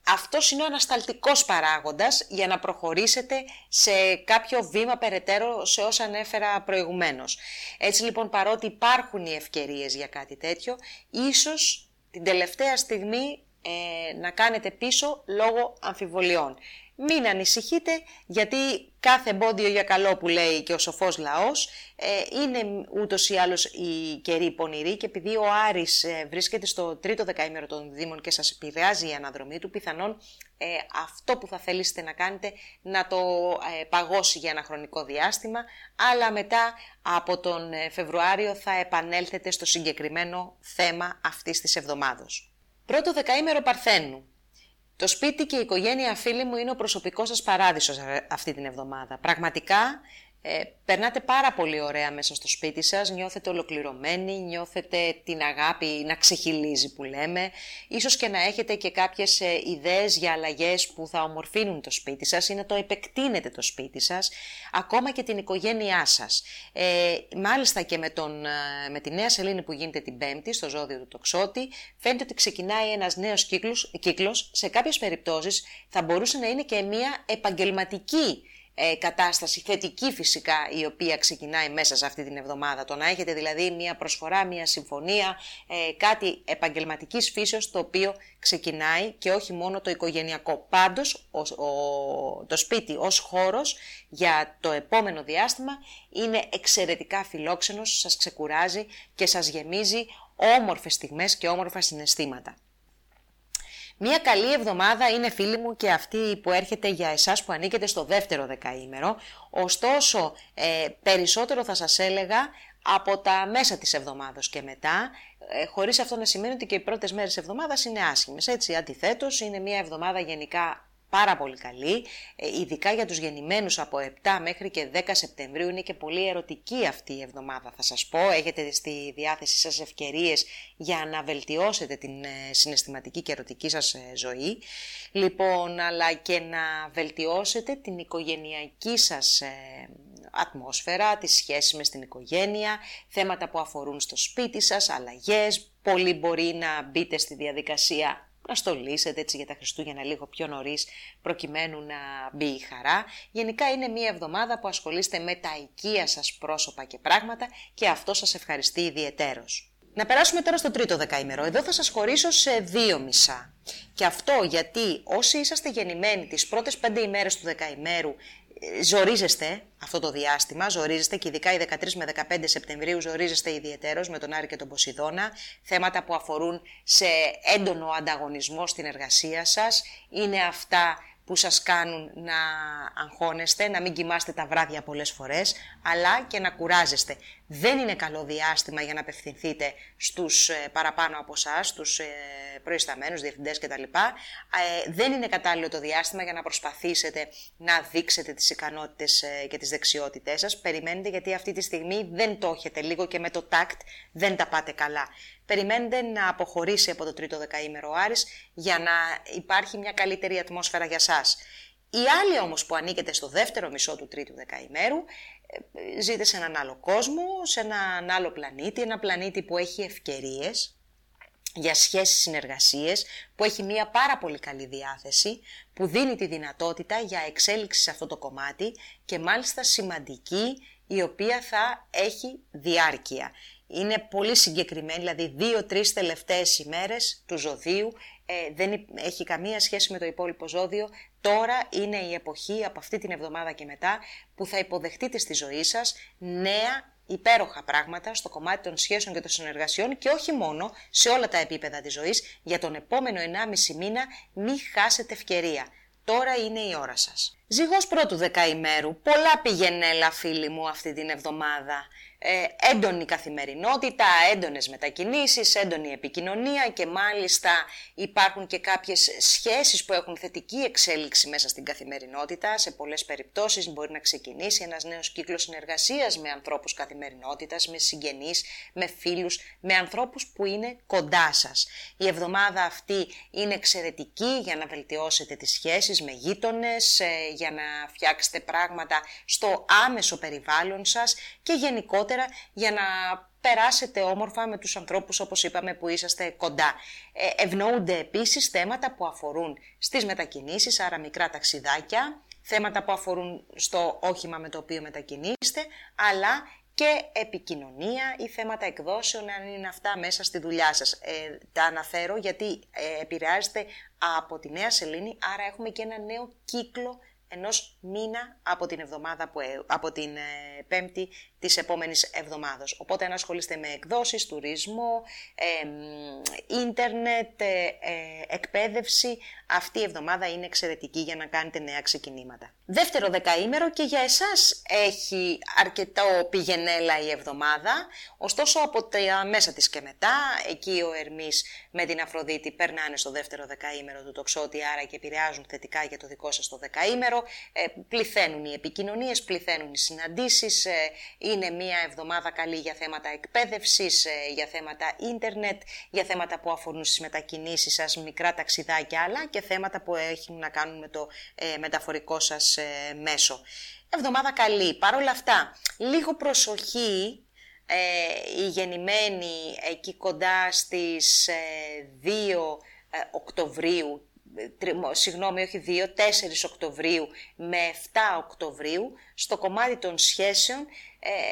αυτός είναι ο ανασταλτικός παράγοντας για να προχωρήσετε σε κάποιο βήμα περαιτέρω σε όσα ανέφερα προηγουμένως. Έτσι λοιπόν παρότι υπάρχουν οι ευκαιρίες για κάτι τέτοιο, ίσως την τελευταία στιγμή ε, να κάνετε πίσω λόγω αμφιβολιών. Μην ανησυχείτε γιατί κάθε εμπόδιο για καλό που λέει και ο σοφός λαός ε, είναι ούτως ή άλλως η καιρή πονηρή και επειδή ο Άρης ε, βρίσκεται στο τρίτο δεκαήμερο των Δήμων και σας επηρεάζει η αναδρομή του, πιθανόν ε, αυτό που θα θέλετε να κάνετε να το ε, παγώσει για ένα χρονικό διάστημα, αλλά μετά από τον Φεβρουάριο θα επανέλθετε στο συγκεκριμένο θέμα αυτής της εβδομάδος. Πρώτο δεκαήμερο Παρθένου. Το σπίτι και η οικογένεια φίλοι μου είναι ο προσωπικός σας παράδεισος αυτή την εβδομάδα. Πραγματικά ε, περνάτε πάρα πολύ ωραία μέσα στο σπίτι σας, νιώθετε ολοκληρωμένοι, νιώθετε την αγάπη να ξεχυλίζει που λέμε, ίσως και να έχετε και κάποιες ε, ιδέες για αλλαγές που θα ομορφύνουν το σπίτι σας ή να το επεκτείνετε το σπίτι σας, ακόμα και την οικογένειά σας. Ε, μάλιστα και με, τον, ε, με τη νέα σελήνη που γίνεται την Πέμπτη στο ζώδιο του τοξότη, φαίνεται ότι ξεκινάει ένας νέος κύκλος, κύκλος σε κάποιες περιπτώσεις θα μπορούσε να είναι και μια επαγγελματική ε, κατάσταση, θετική φυσικά, η οποία ξεκινάει μέσα σε αυτή την εβδομάδα. Το να έχετε δηλαδή μια προσφορά, μια συμφωνία, ε, κάτι επαγγελματικής φύσεως το οποίο ξεκινάει και όχι μόνο το οικογενειακό. Πάντως, ο, το σπίτι ως χώρος για το επόμενο διάστημα είναι εξαιρετικά φιλόξενος, σας ξεκουράζει και σας γεμίζει όμορφες στιγμές και όμορφα συναισθήματα. Μία καλή εβδομάδα είναι φίλοι μου και αυτή που έρχεται για εσάς που ανήκετε στο δεύτερο δεκαήμερο, ωστόσο ε, περισσότερο θα σας έλεγα από τα μέσα της εβδομάδος και μετά, ε, χωρίς αυτό να σημαίνει ότι και οι πρώτες μέρες της εβδομάδας είναι άσχημες. Έτσι, αντιθέτως, είναι μια εβδομάδα γενικά πάρα πολύ καλή, ε, ειδικά για τους γεννημένους από 7 μέχρι και 10 Σεπτεμβρίου είναι και πολύ ερωτική αυτή η εβδομάδα θα σας πω, έχετε στη διάθεσή σας ευκαιρίες για να βελτιώσετε την ε, συναισθηματική και ερωτική σας ε, ζωή, λοιπόν, αλλά και να βελτιώσετε την οικογενειακή σας ατμόσφαιρα, τις σχέσεις με στην οικογένεια, θέματα που αφορούν στο σπίτι σας, αλλαγές, πολύ μπορεί να μπείτε στη διαδικασία να στολίσετε έτσι για τα Χριστούγεννα λίγο πιο νωρίς προκειμένου να μπει η χαρά. Γενικά είναι μια εβδομάδα που ασχολείστε με τα οικία σας πρόσωπα και πράγματα και αυτό σας ευχαριστεί ιδιαιτέρως. Να περάσουμε τώρα στο τρίτο δεκαήμερο. Εδώ θα σας χωρίσω σε δύο μισά. Και αυτό γιατί όσοι είσαστε γεννημένοι τις πρώτες πέντε ημέρες του δεκαημέρου ζορίζεστε αυτό το διάστημα, ζορίζεστε και ειδικά οι 13 με 15 Σεπτεμβρίου ζορίζεστε ιδιαιτέρως με τον Άρη και τον Ποσειδώνα, θέματα που αφορούν σε έντονο ανταγωνισμό στην εργασία σας, είναι αυτά που σας κάνουν να αγχώνεστε, να μην κοιμάστε τα βράδια πολλές φορές, αλλά και να κουράζεστε. Δεν είναι καλό διάστημα για να απευθυνθείτε στους ε, παραπάνω από εσά, στους ε, προϊσταμένους, διευθυντές κτλ. Ε, δεν είναι κατάλληλο το διάστημα για να προσπαθήσετε να δείξετε τις ικανότητες και τις δεξιότητές σας. Περιμένετε γιατί αυτή τη στιγμή δεν το έχετε λίγο και με το τάκτ δεν τα πάτε καλά περιμένετε να αποχωρήσει από το τρίτο δεκαήμερο ο Άρης για να υπάρχει μια καλύτερη ατμόσφαιρα για σας. Οι άλλοι όμως που ανήκετε στο δεύτερο μισό του τρίτου δεκαημέρου ε, ζείτε σε έναν άλλο κόσμο, σε έναν άλλο πλανήτη, ένα πλανήτη που έχει ευκαιρίες για σχέσεις συνεργασίες, που έχει μια πάρα πολύ καλή διάθεση, που δίνει τη δυνατότητα για εξέλιξη σε αυτό το κομμάτι και μάλιστα σημαντική η οποία θα έχει διάρκεια είναι πολύ συγκεκριμένη, δηλαδή δύο-τρεις τελευταίες ημέρες του ζωδίου, ε, δεν έχει καμία σχέση με το υπόλοιπο ζώδιο. Τώρα είναι η εποχή από αυτή την εβδομάδα και μετά που θα υποδεχτείτε στη ζωή σας νέα υπέροχα πράγματα στο κομμάτι των σχέσεων και των συνεργασιών και όχι μόνο σε όλα τα επίπεδα της ζωής. Για τον επόμενο 1,5 μήνα μην χάσετε ευκαιρία. Τώρα είναι η ώρα σας. Ζυγός πρώτου δεκαημέρου. Πολλά πηγενέλα φίλοι μου αυτή την εβδομάδα ε, έντονη καθημερινότητα, έντονες μετακινήσεις, έντονη επικοινωνία και μάλιστα υπάρχουν και κάποιες σχέσεις που έχουν θετική εξέλιξη μέσα στην καθημερινότητα. Σε πολλές περιπτώσεις μπορεί να ξεκινήσει ένας νέος κύκλος συνεργασίας με ανθρώπους καθημερινότητας, με συγγενείς, με φίλους, με ανθρώπους που είναι κοντά σας. Η εβδομάδα αυτή είναι εξαιρετική για να βελτιώσετε τις σχέσεις με γείτονες, ε, για να φτιάξετε πράγματα στο άμεσο περιβάλλον σας και γενικότερα για να περάσετε όμορφα με τους ανθρώπους όπως είπαμε που είσαστε κοντά. Ε, ευνοούνται επίσης θέματα που αφορούν στις μετακινήσεις, άρα μικρά ταξιδάκια, θέματα που αφορούν στο όχημα με το οποίο μετακινήσετε, αλλά και επικοινωνία ή θέματα εκδόσεων αν είναι αυτά μέσα στη δουλειά σας. Ε, τα αναφέρω γιατί ε, επηρεάζεται από τη νέα σελήνη, άρα έχουμε και ένα νέο κύκλο ενός μήνα από την, εβδομάδα που, ε, από την ε, πέμπτη της επόμενης εβδομάδος. Οπότε αν ασχολείστε με εκδόσεις, τουρισμό, ίντερνετ, ε, εκπαίδευση, αυτή η εβδομάδα είναι εξαιρετική για να κάνετε νέα ξεκινήματα. Δεύτερο δεκαήμερο και για εσάς έχει αρκετό πηγενέλα η εβδομάδα, ωστόσο από τα μέσα της και μετά, εκεί ο Ερμής με την Αφροδίτη περνάνε στο δεύτερο δεκαήμερο του τοξότη, άρα και επηρεάζουν θετικά για το δικό σας το δεκαήμερο, ε, πληθαίνουν οι επικοινωνίες, πληθαίνουν οι συναντήσεις, ε, είναι μια εβδομάδα καλή για θέματα εκπαίδευσης, ε, για θέματα ίντερνετ, για θέματα που αφορούν στις μετακινήσεις σας, μικρά ταξιδάκια, αλλά και θέματα που έχουν να κάνουν με το ε, μεταφορικό σας ε, μέσο. Εβδομάδα καλή. Παρ' όλα αυτά, λίγο προσοχή ε, η γεννημένη εκεί κοντά στις 2 Οκτωβρίου, συγγνώμη όχι 2, 4 Οκτωβρίου με 7 Οκτωβρίου, στο κομμάτι των σχέσεων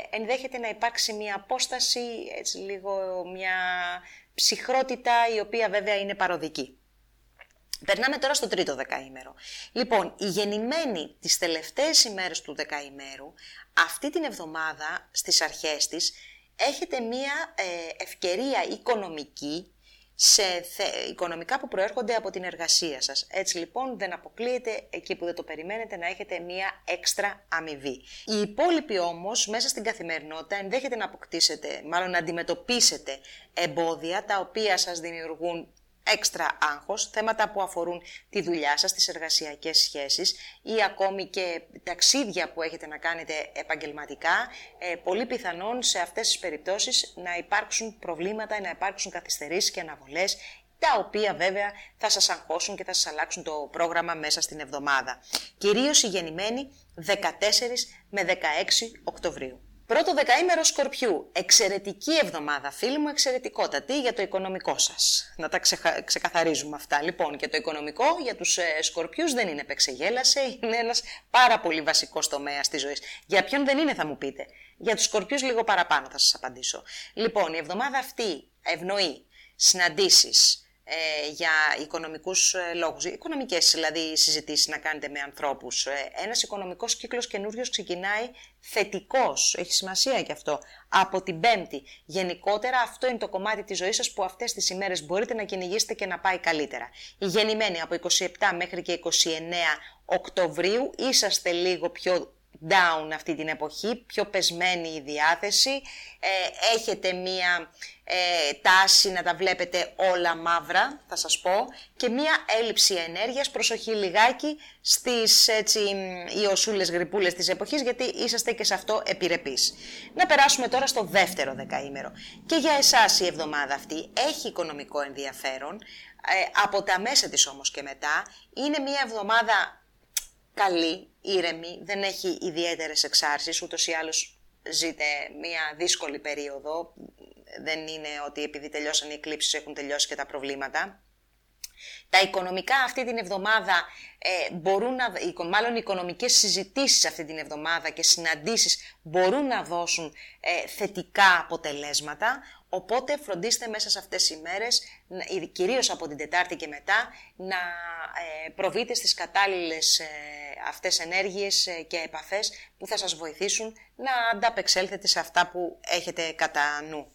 ενδέχεται να υπάρξει μια απόσταση, έτσι λίγο μια ψυχρότητα η οποία βέβαια είναι παροδική. Περνάμε τώρα στο τρίτο δεκαήμερο. Λοιπόν, η γεννημένη τις τελευταίες ημέρες του δεκαήμερου, αυτή την εβδομάδα στις αρχές της, έχετε μία ε, ευκαιρία οικονομική σε οικονομικά που προέρχονται από την εργασία σας. Έτσι λοιπόν δεν αποκλείεται εκεί που δεν το περιμένετε να έχετε μία έξτρα αμοιβή. Οι υπόλοιποι όμως μέσα στην καθημερινότητα ενδέχεται να αποκτήσετε, μάλλον να αντιμετωπίσετε εμπόδια τα οποία σας δημιουργούν έξτρα άγχος, θέματα που αφορούν τη δουλειά σας, τις εργασιακές σχέσεις ή ακόμη και ταξίδια που έχετε να κάνετε επαγγελματικά, ε, πολύ πιθανόν σε αυτές τις περιπτώσεις να υπάρξουν προβλήματα, να υπάρξουν καθυστερήσεις και αναβολές τα οποία βέβαια θα σας αγχώσουν και θα σας αλλάξουν το πρόγραμμα μέσα στην εβδομάδα. Κυρίως η γεννημένη 14 με 16 Οκτωβρίου. Πρώτο δεκαήμερο Σκορπιού. Εξαιρετική εβδομάδα, φίλοι μου, εξαιρετικότατη για το οικονομικό σας. Να τα ξεκαθαρίζουμε αυτά. Λοιπόν, και το οικονομικό για τους ε, Σκορπιούς δεν είναι επεξεγέλασε, είναι ένας πάρα πολύ βασικός τομέας της ζωής. Για ποιον δεν είναι θα μου πείτε. Για τους Σκορπιούς λίγο παραπάνω θα σας απαντήσω. Λοιπόν, η εβδομάδα αυτή ευνοεί συναντήσεις, ε, για οικονομικούς ε, λόγους, οικονομικές δηλαδή συζητήσεις να κάνετε με ανθρώπους. Ε, ένας οικονομικός κύκλος καινούριος ξεκινάει θετικός, έχει σημασία και αυτό, από την Πέμπτη. Γενικότερα αυτό είναι το κομμάτι της ζωής σας που αυτές τις ημέρες μπορείτε να κυνηγήσετε και να πάει καλύτερα. Οι γεννημένοι από 27 μέχρι και 29 Οκτωβρίου είσαστε λίγο πιο down αυτή την εποχή, πιο πεσμένη η διάθεση, ε, έχετε μία ε, τάση να τα βλέπετε όλα μαύρα, θα σας πω, και μία έλλειψη ενέργειας, προσοχή λιγάκι στις έτσι, ιωσούλες γρυπούλες της εποχής, γιατί είσαστε και σε αυτό επιρρεπείς. Να περάσουμε τώρα στο δεύτερο δεκαήμερο. Και για εσάς η εβδομάδα αυτή έχει οικονομικό ενδιαφέρον, ε, από τα μέσα της όμως και μετά, είναι μία εβδομάδα καλή, ήρεμη, δεν έχει ιδιαίτερες εξάρσεις, ούτως ή άλλως ζείτε μια δύσκολη περίοδο, δεν είναι ότι επειδή τελειώσαν οι εκλήψεις έχουν τελειώσει και τα προβλήματα. Τα οικονομικά αυτή την εβδομάδα ε, μπορούν να, μάλλον οι οικονομικές συζητήσεις αυτή την εβδομάδα και συναντήσεις μπορούν να δώσουν ε, θετικά αποτελέσματα, οπότε φροντίστε μέσα σε αυτές τις ημέρες, κυρίως από την Τετάρτη και μετά, να ε, προβείτε στις κατάλληλες ε, αυτές ενέργειες ε, και επαφές που θα σας βοηθήσουν να ανταπεξέλθετε σε αυτά που έχετε κατά νου.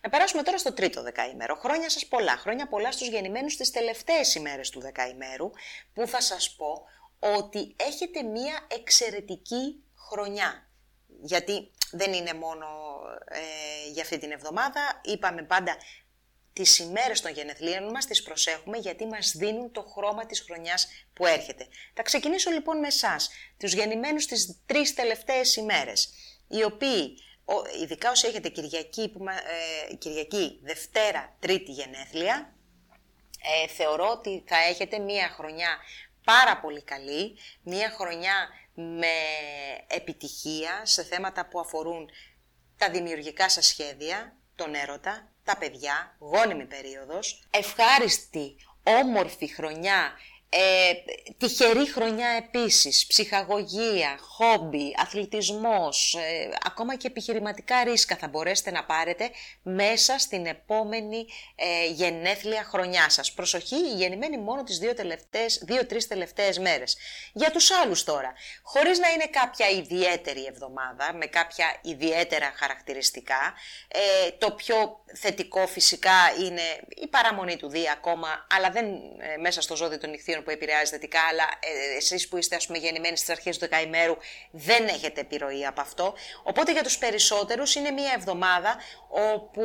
Να περάσουμε τώρα στο τρίτο δεκαήμερο. Χρόνια σας πολλά. Χρόνια πολλά στους γεννημένους τις τελευταίες ημέρες του δεκαημέρου, που θα σας πω ότι έχετε μία εξαιρετική χρονιά. Γιατί δεν είναι μόνο ε, για αυτή την εβδομάδα, είπαμε πάντα τις ημέρες των γενεθλίων μας τις προσέχουμε γιατί μας δίνουν το χρώμα της χρονιάς που έρχεται. Θα ξεκινήσω λοιπόν με εσάς, τους γεννημένους τις τρεις τελευταίες ημέρες, οι οποίοι, ειδικά όσοι έχετε Κυριακή, που, ε, Κυριακή Δευτέρα, Τρίτη γενέθλια, ε, θεωρώ ότι θα έχετε μία χρονιά πάρα πολύ καλή, μία χρονιά με επιτυχία σε θέματα που αφορούν τα δημιουργικά σας σχέδια, τον έρωτα, τα παιδιά, γόνιμη περίοδος, ευχάριστη, όμορφη χρονιά ε, τυχερή χρονιά επίσης, ψυχαγωγία, χόμπι, αθλητισμός, ε, ακόμα και επιχειρηματικά ρίσκα θα μπορέσετε να πάρετε μέσα στην επόμενη ε, γενέθλια χρονιά σας. Προσοχή, γεννημένη μόνο τις δύο τελευταίες, δύο-τρεις τελευταίες μέρες. Για τους άλλους τώρα, χωρίς να είναι κάποια ιδιαίτερη εβδομάδα, με κάποια ιδιαίτερα χαρακτηριστικά, ε, το πιο θετικό φυσικά είναι η παραμονή του Δία ακόμα, αλλά δεν ε, μέσα στο ζώδιο των νυχθείων που επηρεάζει θετικά, αλλά ε, εσείς που είστε ας πούμε γεννημένοι στις αρχές του δεκαημέρου δεν έχετε επιρροή από αυτό. Οπότε για τους περισσότερους είναι μια εβδομάδα όπου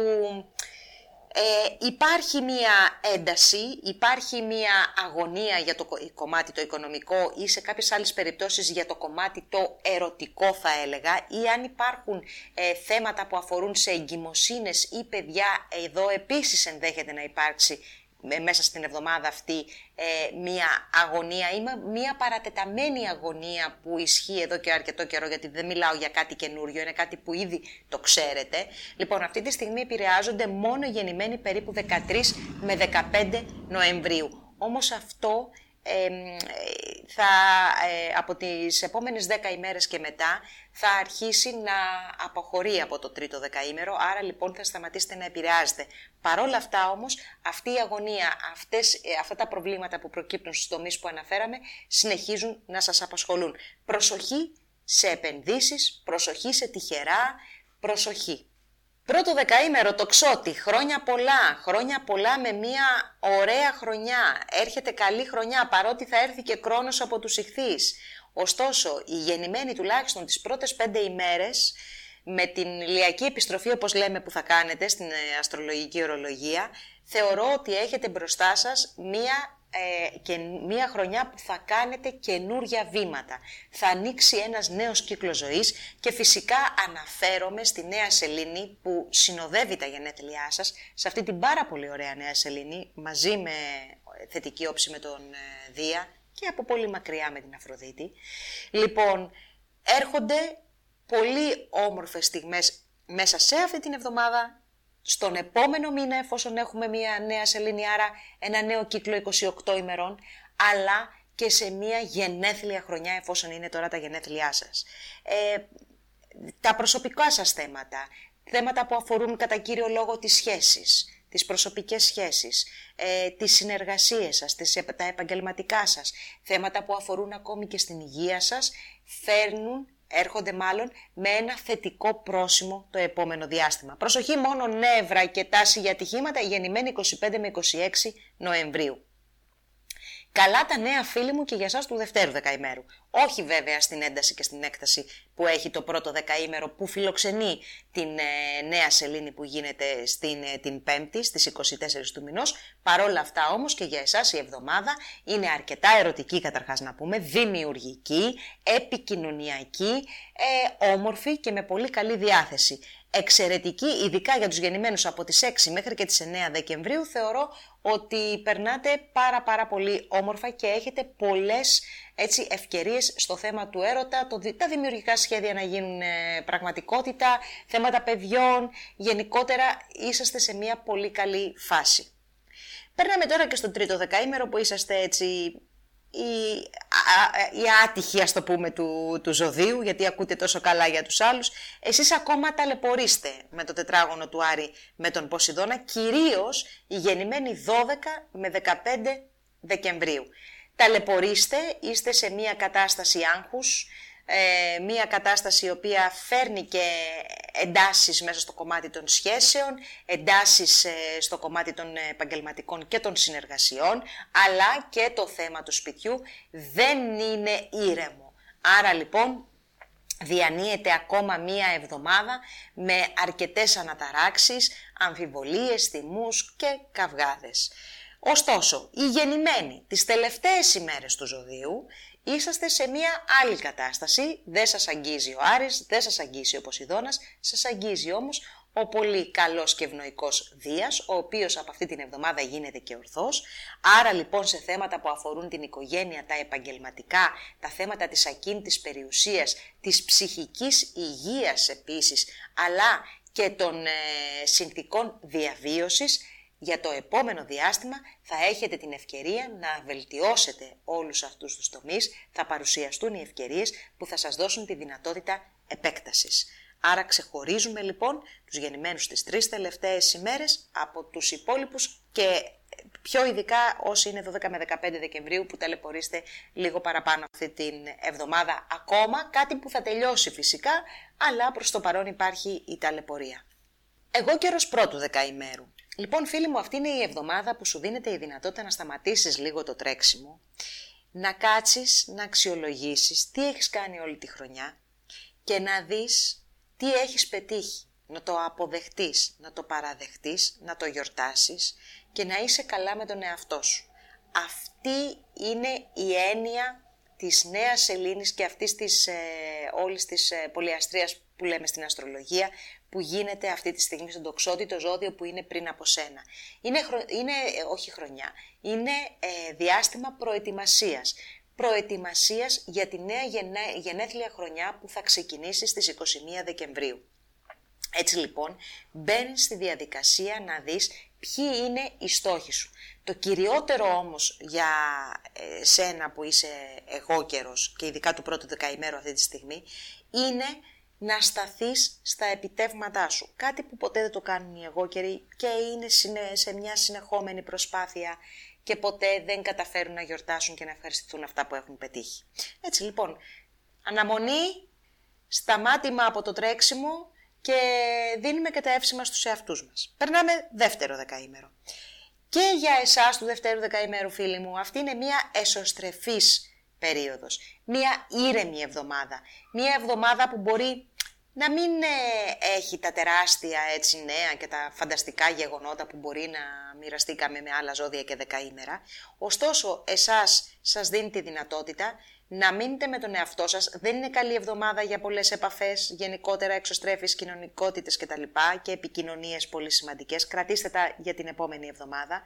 ε, υπάρχει μία ένταση, υπάρχει μία αγωνία για το κομμάτι το οικονομικό ή σε κάποιες άλλες περιπτώσεις για το κομμάτι το ερωτικό θα έλεγα ή αν υπάρχουν ε, θέματα που αφορούν σε εγκυμοσύνες ή παιδιά εδώ επίσης ενδέχεται να υπάρξει μέσα στην εβδομάδα αυτή ε, μία αγωνία ή μία παρατεταμένη αγωνία που ισχύει εδώ και αρκετό καιρό γιατί δεν μιλάω για κάτι καινούριο, είναι κάτι που ήδη το ξέρετε. Λοιπόν, αυτή τη στιγμή επηρεάζονται μόνο γεννημένοι περίπου 13 με 15 Νοεμβρίου. Όμως αυτό θα, ε, από τις επόμενες 10 ημέρες και μετά θα αρχίσει να αποχωρεί από το τρίτο δεκαήμερο, άρα λοιπόν θα σταματήσετε να επηρεάζετε. Παρόλα αυτά όμως, αυτή η αγωνία, αυτές, ε, αυτά τα προβλήματα που προκύπτουν στους τομείς που αναφέραμε, συνεχίζουν να σας απασχολούν. Προσοχή σε επενδύσεις, προσοχή σε τυχερά, προσοχή. Πρώτο δεκαήμερο το ξότι, χρόνια πολλά, χρόνια πολλά με μια ωραία χρονιά, έρχεται καλή χρονιά παρότι θα έρθει και χρόνος από τους ηχθείς. Ωστόσο, οι γεννημένοι τουλάχιστον τις πρώτες πέντε ημέρες, με την ηλιακή επιστροφή όπως λέμε που θα κάνετε στην ε, αστρολογική ορολογία, θεωρώ ότι έχετε μπροστά σας μία ε, και μία χρονιά που θα κάνετε καινούρια βήματα. Θα ανοίξει ένας νέος κύκλος ζωής και φυσικά αναφέρομαι στη Νέα Σελήνη που συνοδεύει τα γενέθλιά σας σε αυτή την πάρα πολύ ωραία Νέα Σελήνη μαζί με θετική όψη με τον ε, Δία και από πολύ μακριά με την Αφροδίτη. Λοιπόν, έρχονται πολύ όμορφες στιγμές μέσα σε αυτή την εβδομάδα στον επόμενο μήνα εφόσον έχουμε μια νέα σελήνη, άρα ένα νέο κύκλο 28 ημερών, αλλά και σε μια γενέθλια χρονιά εφόσον είναι τώρα τα γενέθλιά σας. Ε, τα προσωπικά σας θέματα, θέματα που αφορούν κατά κύριο λόγο τις σχέσεις, τις προσωπικές σχέσεις, ε, τις συνεργασίες σας, τις, τα επαγγελματικά σας, θέματα που αφορούν ακόμη και στην υγεία σας, φέρνουν έρχονται μάλλον με ένα θετικό πρόσημο το επόμενο διάστημα. Προσοχή μόνο νεύρα και τάση για ατυχήματα γεννημένοι 25 με 26 Νοεμβρίου. Καλά τα νέα φίλοι μου και για εσάς του δευτέρου δεκαημέρου. Όχι βέβαια στην ένταση και στην έκταση που έχει το πρώτο δεκαήμερο που φιλοξενεί την ε, νέα σελήνη που γίνεται στην, ε, την Πέμπτη στις 24 του μηνός. Παρόλα αυτά όμως και για εσάς η εβδομάδα είναι αρκετά ερωτική καταρχάς να πούμε, δημιουργική, επικοινωνιακή, ε, όμορφη και με πολύ καλή διάθεση εξαιρετική, ειδικά για τους γεννημένους από τις 6 μέχρι και τις 9 Δεκεμβρίου, θεωρώ ότι περνάτε πάρα πάρα πολύ όμορφα και έχετε πολλές έτσι, ευκαιρίες στο θέμα του έρωτα, το, τα δημιουργικά σχέδια να γίνουν ε, πραγματικότητα, θέματα παιδιών, γενικότερα είσαστε σε μια πολύ καλή φάση. Περνάμε τώρα και στο τρίτο δεκαήμερο που είσαστε έτσι η, η άτυχη ας το πούμε του, του ζωδίου γιατί ακούτε τόσο καλά για τους άλλους. Εσείς ακόμα ταλαιπωρείστε με το τετράγωνο του Άρη με τον Ποσειδώνα κυρίως η γεννημένη 12 με 15 Δεκεμβρίου. Ταλαιπωρείστε, είστε σε μια κατάσταση άγχους ε, μία κατάσταση η οποία φέρνει και εντάσεις μέσα στο κομμάτι των σχέσεων, εντάσεις ε, στο κομμάτι των επαγγελματικών και των συνεργασιών, αλλά και το θέμα του σπιτιού δεν είναι ήρεμο. Άρα λοιπόν διανύεται ακόμα μία εβδομάδα με αρκετές αναταράξεις, αμφιβολίες, θυμούς και καυγάδες. Ωστόσο, οι γεννημένοι τις τελευταίες ημέρες του ζωδίου είσαστε σε μία άλλη κατάσταση, δεν σας αγγίζει ο Άρης, δεν σας αγγίζει ο Ποσειδώνας, σας αγγίζει όμως ο πολύ καλός και ευνοϊκός Δίας, ο οποίος από αυτή την εβδομάδα γίνεται και ορθός. Άρα λοιπόν σε θέματα που αφορούν την οικογένεια, τα επαγγελματικά, τα θέματα της ακίνητης περιουσίας, της ψυχικής υγείας επίσης, αλλά και των ε, συνθήκων διαβίωσης, για το επόμενο διάστημα θα έχετε την ευκαιρία να βελτιώσετε όλους αυτούς τους τομείς, θα παρουσιαστούν οι ευκαιρίες που θα σας δώσουν τη δυνατότητα επέκτασης. Άρα ξεχωρίζουμε λοιπόν τους γεννημένους τις τρεις τελευταίες ημέρες από τους υπόλοιπους και πιο ειδικά όσοι είναι 12 με 15 Δεκεμβρίου που ταλαιπωρείστε λίγο παραπάνω αυτή την εβδομάδα ακόμα, κάτι που θα τελειώσει φυσικά, αλλά προς το παρόν υπάρχει η ταλαιπωρία. Εγώ καιρός πρώτου δεκαημέρου. Λοιπόν φίλοι μου αυτή είναι η εβδομάδα που σου δίνεται η δυνατότητα να σταματήσεις λίγο το τρέξιμο, να κάτσεις, να αξιολογήσεις τι έχεις κάνει όλη τη χρονιά και να δεις τι έχεις πετύχει, να το αποδεχτείς, να το παραδεχτείς, να το γιορτάσεις και να είσαι καλά με τον εαυτό σου. Αυτή είναι η έννοια της νέας σελήνης και αυτής της ε, όλης της ε, πολυαστρίας που λέμε στην αστρολογία που γίνεται αυτή τη στιγμή στον τοξότη ζώδιο που είναι πριν από σένα. Είναι, είναι ε, όχι χρονιά, είναι ε, διάστημα προετοιμασίας προετοιμασίας για τη νέα γενέθλια χρονιά που θα ξεκινήσει στις 21 Δεκεμβρίου. Έτσι λοιπόν, μπαίνεις στη διαδικασία να δεις ποιοι είναι οι στόχοι σου. Το κυριότερο όμως για ε, σένα που είσαι εγώ καιρός και ειδικά του πρώτου δεκαημέρου αυτή τη στιγμή, είναι να σταθείς στα επιτεύγματά σου. Κάτι που ποτέ δεν το κάνουν οι εγώ και είναι σε μια συνεχόμενη προσπάθεια και ποτέ δεν καταφέρουν να γιορτάσουν και να ευχαριστηθούν αυτά που έχουν πετύχει. Έτσι λοιπόν, αναμονή, σταμάτημα από το τρέξιμο και δίνουμε και τα εύσημα στους εαυτούς μας. Περνάμε δεύτερο δεκαήμερο. Και για εσάς του δεύτερου δεκαήμερου φίλοι μου, αυτή είναι μια εσωστρεφής περίοδος. Μια ήρεμη εβδομάδα. Μια εβδομάδα που μπορεί να μην ε, έχει τα τεράστια έτσι νέα και τα φανταστικά γεγονότα που μπορεί να μοιραστήκαμε με άλλα ζώδια και δεκαήμερα. Ωστόσο, εσάς σας δίνει τη δυνατότητα να μείνετε με τον εαυτό σας. Δεν είναι καλή εβδομάδα για πολλές επαφές, γενικότερα εξωστρέφεις, κοινωνικότητες κτλ. και επικοινωνίες πολύ σημαντικές. Κρατήστε τα για την επόμενη εβδομάδα.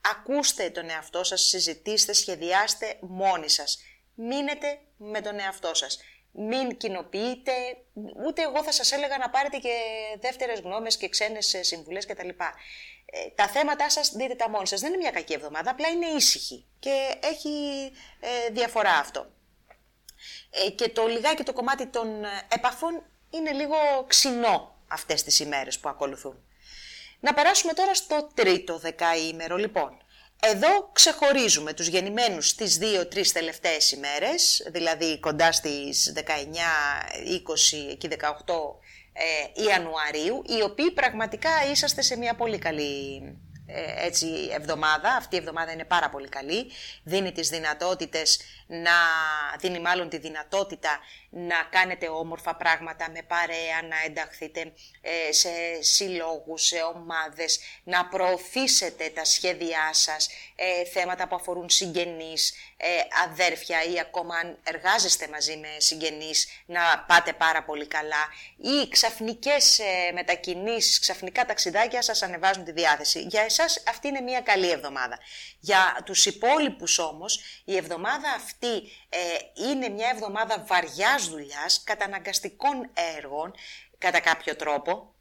Ακούστε τον εαυτό σας, συζητήστε, σχεδιάστε μόνοι σας. Μείνετε με τον εαυτό σας μην κοινοποιείτε, ούτε εγώ θα σας έλεγα να πάρετε και δεύτερες γνώμες και ξένες ε, συμβουλές κτλ. Ε, τα θέματα σας δείτε τα μόνοι σας. Δεν είναι μια κακή εβδομάδα, απλά είναι ήσυχη και έχει ε, διαφορά αυτό. Ε, και το λιγάκι το κομμάτι των επαφών είναι λίγο ξινό αυτές τις ημέρες που ακολουθούν. Να περάσουμε τώρα στο τρίτο δεκαήμερο. Λοιπόν, εδώ ξεχωρίζουμε τους γεννημένους στις 2-3 τελευταίες ημέρες, δηλαδή κοντά στις 19, 20 και 18 ε, Ιανουαρίου, οι οποίοι πραγματικά είσαστε σε μια πολύ καλή ε, έτσι, εβδομάδα. Αυτή η εβδομάδα είναι πάρα πολύ καλή. Δίνει τις δυνατότητες να δίνει μάλλον τη δυνατότητα να κάνετε όμορφα πράγματα με παρέα, να ενταχθείτε ε, σε συλλόγους, σε ομάδες, να προωθήσετε τα σχέδιά σας, ε, θέματα που αφορούν συγγενείς, ε, αδέρφια ή ακόμα αν εργάζεστε μαζί με συγγενείς να πάτε πάρα πολύ καλά ή ξαφνικές μετακινήσεις, ξαφνικά ταξιδάκια σας ανεβάζουν τη διάθεση. Για εσάς αυτή είναι μια καλή εβδομάδα. Για τους υπόλοιπους όμως η εβδομάδα αυτή αυτή ε, είναι μια εβδομάδα βαριάς δουλειάς, καταναγκαστικών έργων, κατά κάποιο τρόπο,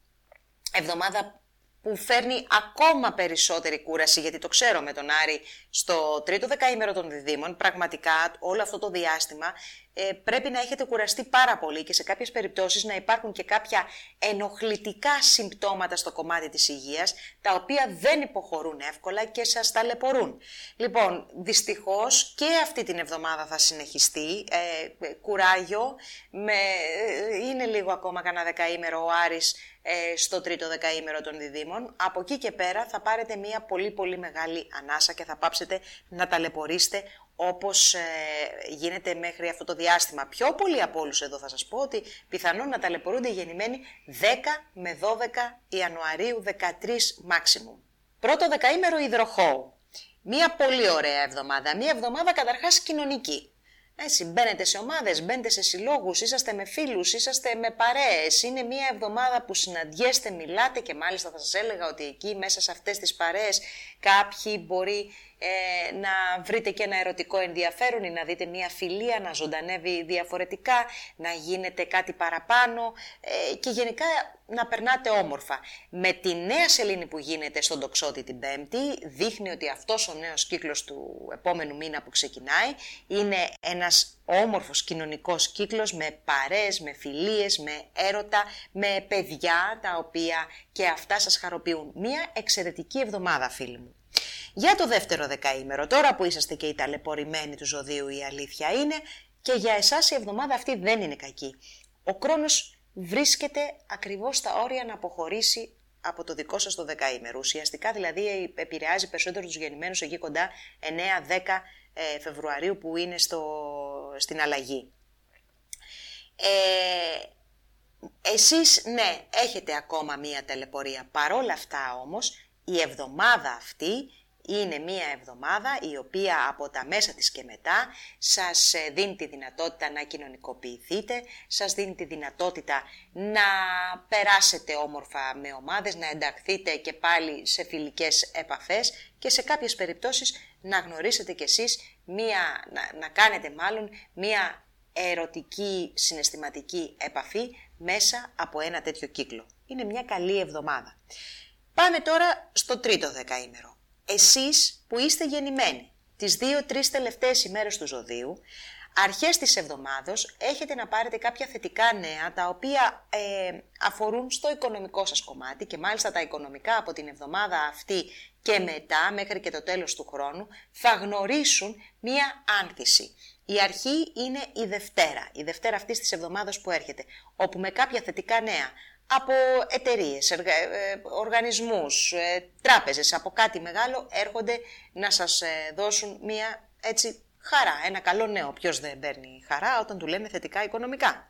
εβδομάδα που φέρνει ακόμα περισσότερη κούραση, γιατί το ξέρω με τον Άρη στο τρίτο δεκαήμερο των διδήμων, πραγματικά όλο αυτό το διάστημα ε, πρέπει να έχετε κουραστεί πάρα πολύ και σε κάποιες περιπτώσεις να υπάρχουν και κάποια ενοχλητικά συμπτώματα στο κομμάτι της υγείας, τα οποία δεν υποχωρούν εύκολα και σας ταλαιπωρούν. Λοιπόν, δυστυχώς και αυτή την εβδομάδα θα συνεχιστεί, ε, κουράγιο, με, ε, είναι λίγο ακόμα κανένα δεκαήμερο ο Άρης ε, στο τρίτο δεκαήμερο των διδήμων. Από εκεί και πέρα θα πάρετε μια πολύ πολύ μεγάλη ανάσα και θα πάψετε να ταλαιπωρήσετε όπως ε, γίνεται μέχρι αυτό το διάστημα. Πιο πολύ από όλους εδώ θα σας πω ότι πιθανόν να ταλαιπωρούνται οι γεννημένοι 10 με 12 Ιανουαρίου 13 maximum. Πρώτο δεκαήμερο υδροχώου. Μία πολύ ωραία εβδομάδα. Μία εβδομάδα καταρχάς κοινωνική. Έτσι, μπαίνετε σε ομάδες, μπαίνετε σε συλλόγους, είσαστε με φίλους, είσαστε με παρέες. Είναι μια εβδομάδα που συναντιέστε, μιλάτε και μάλιστα θα σας έλεγα ότι εκεί μέσα σε αυτές τις παρέες κάποιοι μπορεί ε, να βρείτε και ένα ερωτικό ενδιαφέρον ή να δείτε μια φιλία να ζωντανεύει διαφορετικά, να γίνεται κάτι παραπάνω ε, και γενικά να περνάτε όμορφα. Με τη νέα σελήνη που γίνεται στον τοξότη την Πέμπτη, δείχνει ότι αυτός ο νέος κύκλος του επόμενου μήνα που ξεκινάει είναι ένας όμορφος κοινωνικός κύκλος με παρές, με φιλίες, με έρωτα, με παιδιά τα οποία και αυτά σας χαροποιούν. Μία εξαιρετική εβδομάδα φίλοι μου. Για το δεύτερο δεκαήμερο, τώρα που είσαστε και οι ταλαιπωρημένοι του ζωδίου η αλήθεια είναι και για εσάς η εβδομάδα αυτή δεν είναι κακή. Ο χρόνος βρίσκεται ακριβώς στα όρια να αποχωρήσει από το δικό σας το δεκαήμερο. Ουσιαστικά δηλαδή επηρεάζει περισσότερο τους γεννημένους εκεί κοντά 9-10 ε, Φεβρουαρίου που είναι στο, στην αλλαγή. Ε, εσείς ναι, έχετε ακόμα μία τελεπορία. Παρόλα αυτά όμως, η εβδομάδα αυτή είναι μία εβδομάδα η οποία από τα μέσα της και μετά σας ε, δίνει τη δυνατότητα να κοινωνικοποιηθείτε, σας δίνει τη δυνατότητα να περάσετε όμορφα με ομάδες, να ενταχθείτε και πάλι σε φιλικές επαφές και σε κάποιες περιπτώσεις να γνωρίσετε κι εσείς, μία, να, να κάνετε μάλλον μία ερωτική συναισθηματική επαφή μέσα από ένα τέτοιο κύκλο. Είναι μια καλή εβδομάδα. Πάμε τώρα στο τρίτο δεκαήμερο εσείς που είστε γεννημένοι τις δύο-τρεις τελευταίες ημέρες του ζωδίου, αρχές της εβδομάδος έχετε να πάρετε κάποια θετικά νέα τα οποία ε, αφορούν στο οικονομικό σας κομμάτι και μάλιστα τα οικονομικά από την εβδομάδα αυτή και μετά μέχρι και το τέλος του χρόνου θα γνωρίσουν μία άνθηση. Η αρχή είναι η Δευτέρα, η Δευτέρα αυτής της εβδομάδας που έρχεται, όπου με κάποια θετικά νέα από εταιρείες, ε, οργανισμούς, ε, τράπεζες, από κάτι μεγάλο έρχονται να σας ε, δώσουν μία έτσι χαρά, ένα καλό νέο. Ποιος δεν παίρνει χαρά όταν του λέμε θετικά οικονομικά.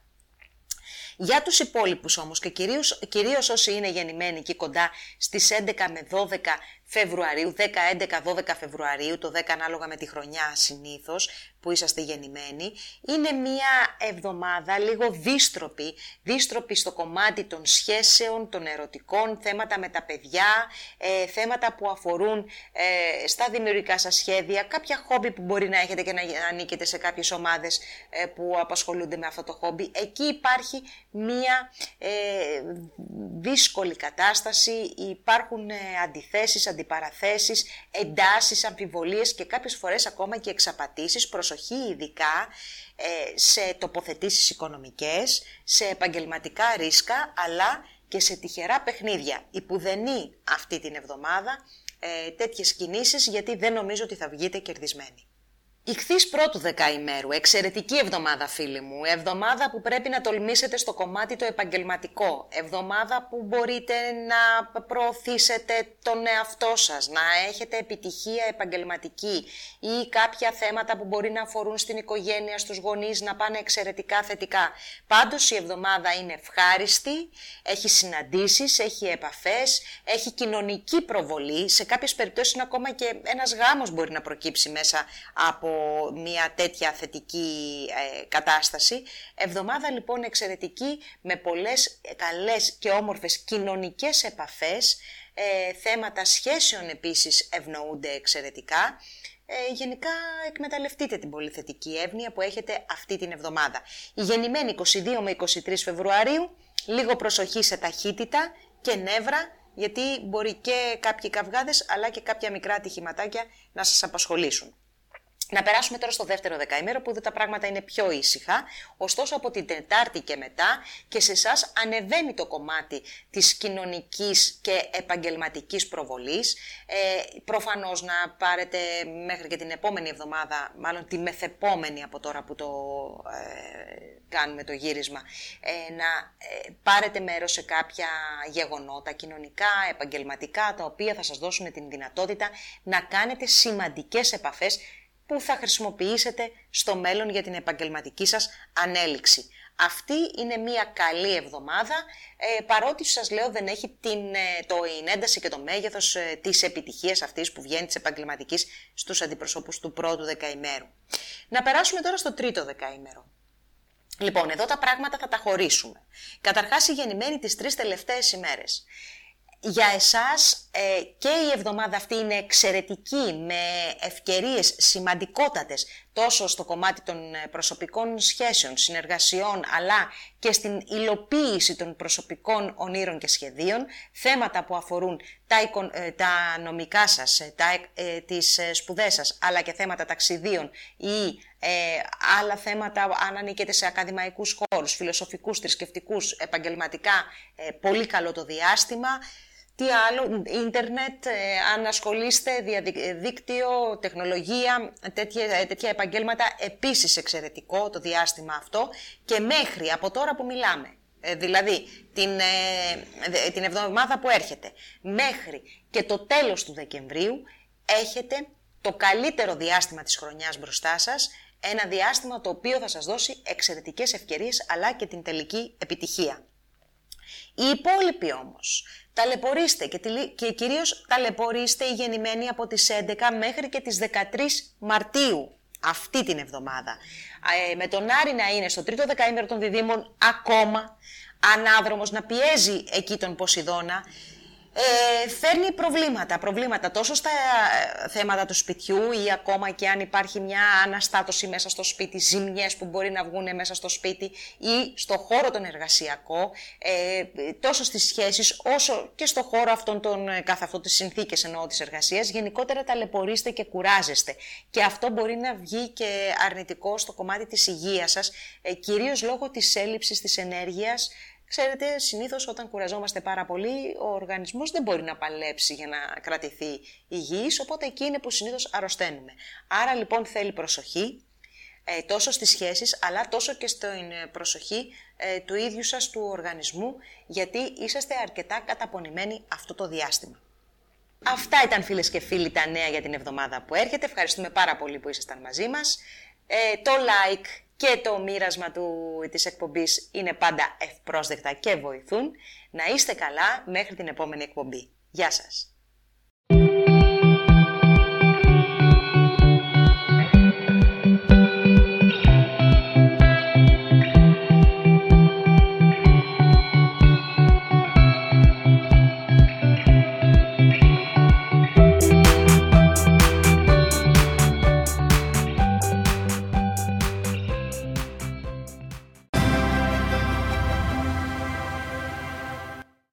Για τους υπόλοιπους όμως και κυρίως, κυρίως όσοι είναι γεννημένοι εκεί κοντά στις 11 με 12 Φεβρουαρίου, 10, 11, 12 Φεβρουαρίου, το 10 ανάλογα με τη χρονιά συνήθως που είσαστε γεννημένοι, είναι μία εβδομάδα λίγο δίστροπη, δίστροπη στο κομμάτι των σχέσεων, των ερωτικών, θέματα με τα παιδιά, ε, θέματα που αφορούν ε, στα δημιουργικά σας σχέδια, κάποια χόμπι που μπορεί να έχετε και να ανήκετε σε κάποιες ομάδες ε, που απασχολούνται με αυτό το χόμπι. Εκεί υπάρχει μία ε, δύσκολη κατάσταση, υπάρχουν ε, αντιθέσεις, αντιπαραθέσεις, εντάσεις, αμφιβολίες και κάποιες φορές ακόμα και εξαπατήσεις, προσοχή ειδικά ε, σε τοποθετήσεις οικονομικές, σε επαγγελματικά ρίσκα, αλλά και σε τυχερά παιχνίδια. Υπουδενή αυτή την εβδομάδα ε, τέτοιες κινήσεις, γιατί δεν νομίζω ότι θα βγείτε κερδισμένοι. Ιχθείς πρώτου δεκαημέρου, εξαιρετική εβδομάδα φίλοι μου, εβδομάδα που πρέπει να τολμήσετε στο κομμάτι το επαγγελματικό, εβδομάδα που μπορείτε να προωθήσετε τον εαυτό σας, να έχετε επιτυχία επαγγελματική ή κάποια θέματα που μπορεί να αφορούν στην οικογένεια, στους γονείς, να πάνε εξαιρετικά θετικά. Πάντως η εβδομάδα είναι ευχάριστη, έχει συναντήσεις, έχει επαφές, έχει κοινωνική προβολή, σε κάποιες περιπτώσεις είναι ακόμα και ένας γάμος μπορεί να προκύψει μέσα από μια τέτοια θετική ε, κατάσταση. Εβδομάδα λοιπόν εξαιρετική με πολλές καλές και όμορφες κοινωνικές επαφές, ε, θέματα σχέσεων επίσης ευνοούνται εξαιρετικά. Ε, γενικά εκμεταλλευτείτε την πολύ θετική εύνοια που έχετε αυτή την εβδομάδα. Η γεννημένη 22 με 23 Φεβρουαρίου, λίγο προσοχή σε ταχύτητα και νεύρα, γιατί μπορεί και κάποιοι καυγάδες αλλά και κάποια μικρά ατυχηματάκια να σας απασχολήσουν. Να περάσουμε τώρα στο δεύτερο δεκαήμερο που τα πράγματα είναι πιο ήσυχα. Ωστόσο από την Τετάρτη και μετά και σε εσάς ανεβαίνει το κομμάτι της κοινωνικής και επαγγελματικής προβολής. Ε, προφανώς να πάρετε μέχρι και την επόμενη εβδομάδα, μάλλον τη μεθεπόμενη από τώρα που το ε, κάνουμε το γύρισμα, ε, να ε, πάρετε μέρος σε κάποια γεγονότα κοινωνικά, επαγγελματικά, τα οποία θα σας δώσουν την δυνατότητα να κάνετε σημαντικές επαφές που θα χρησιμοποιήσετε στο μέλλον για την επαγγελματική σας ανέλυξη. Αυτή είναι μια καλή εβδομάδα, ε, παρότι σας λέω δεν έχει την, ε, το, την ένταση και το μέγεθος ε, της επιτυχίας αυτής που βγαίνει της επαγγελματικής στους αντιπροσώπους του πρώτου δεκαημέρου. Να περάσουμε τώρα στο τρίτο δεκαήμερο. Λοιπόν, εδώ τα πράγματα θα τα χωρίσουμε. Καταρχάς, η γεννημένη τις τρεις τελευταίες ημέρες για εσάς ε, και η εβδομάδα αυτή είναι εξαιρετική με ευκαιρίες σημαντικότατες τόσο στο κομμάτι των ε, προσωπικών σχέσεων, συνεργασιών αλλά και στην υλοποίηση των προσωπικών ονείρων και σχεδίων, θέματα που αφορούν τα, ε, τα νομικά σας, τα, ε, τις σπουδές σας αλλά και θέματα ταξιδίων ή άλλα θέματα αν ανήκετε σε ακαδημαϊκούς χώρους, φιλοσοφικούς, θρησκευτικούς, επαγγελματικά, πολύ καλό το διάστημα. Τι άλλο, ίντερνετ, ε, αν ασχολείστε, δίκτυο, τεχνολογία, τέτοια, ε, τέτοια επαγγέλματα, επίσης εξαιρετικό το διάστημα αυτό και μέχρι από τώρα που μιλάμε, ε, δηλαδή την, την εβδομάδα που έρχεται, μέχρι και το τέλος του Δεκεμβρίου, έχετε το καλύτερο διάστημα της χρονιάς μπροστά σας, ένα διάστημα το οποίο θα σας δώσει εξαιρετικές ευκαιρίες αλλά και την τελική επιτυχία. Οι υπόλοιποι όμως ταλαιπωρήστε και, και κυρίως ταλαιπωρήστε οι γεννημένοι από τις 11 μέχρι και τις 13 Μαρτίου αυτή την εβδομάδα. Ε, με τον Άρη να είναι στο τρίτο δεκαήμερο των διδήμων ακόμα ανάδρομος να πιέζει εκεί τον Ποσειδώνα ε, φέρνει προβλήματα. Προβλήματα τόσο στα ε, θέματα του σπιτιού ή ακόμα και αν υπάρχει μια αναστάτωση μέσα στο σπίτι, ζημιές που μπορεί να βγουν μέσα στο σπίτι ή στο χώρο τον εργασιακό, ε, τόσο στις σχέσεις όσο και στο χώρο αυτών των ε, κάθε αυτό τις συνθήκες εννοώ της εργασίας, γενικότερα ταλαιπωρείστε και κουράζεστε. Και αυτό μπορεί να βγει και αρνητικό στο κομμάτι της υγείας σας, ε, κυρίως λόγω της έλλειψης της ενέργειας, Ξέρετε, συνήθως όταν κουραζόμαστε πάρα πολύ, ο οργανισμός δεν μπορεί να παλέψει για να κρατηθεί υγιής, οπότε εκεί είναι που συνήθως αρρωσταίνουμε. Άρα λοιπόν θέλει προσοχή, ε, τόσο στις σχέσεις, αλλά τόσο και στην προσοχή ε, του ίδιου σας του οργανισμού, γιατί είσαστε αρκετά καταπονημένοι αυτό το διάστημα. Αυτά ήταν φίλες και φίλοι τα νέα για την εβδομάδα που έρχεται. Ευχαριστούμε πάρα πολύ που ήσασταν μαζί μας. Ε, το like και το μοίρασμα του, της εκπομπής είναι πάντα ευπρόσδεκτα και βοηθούν. Να είστε καλά μέχρι την επόμενη εκπομπή. Γεια σας!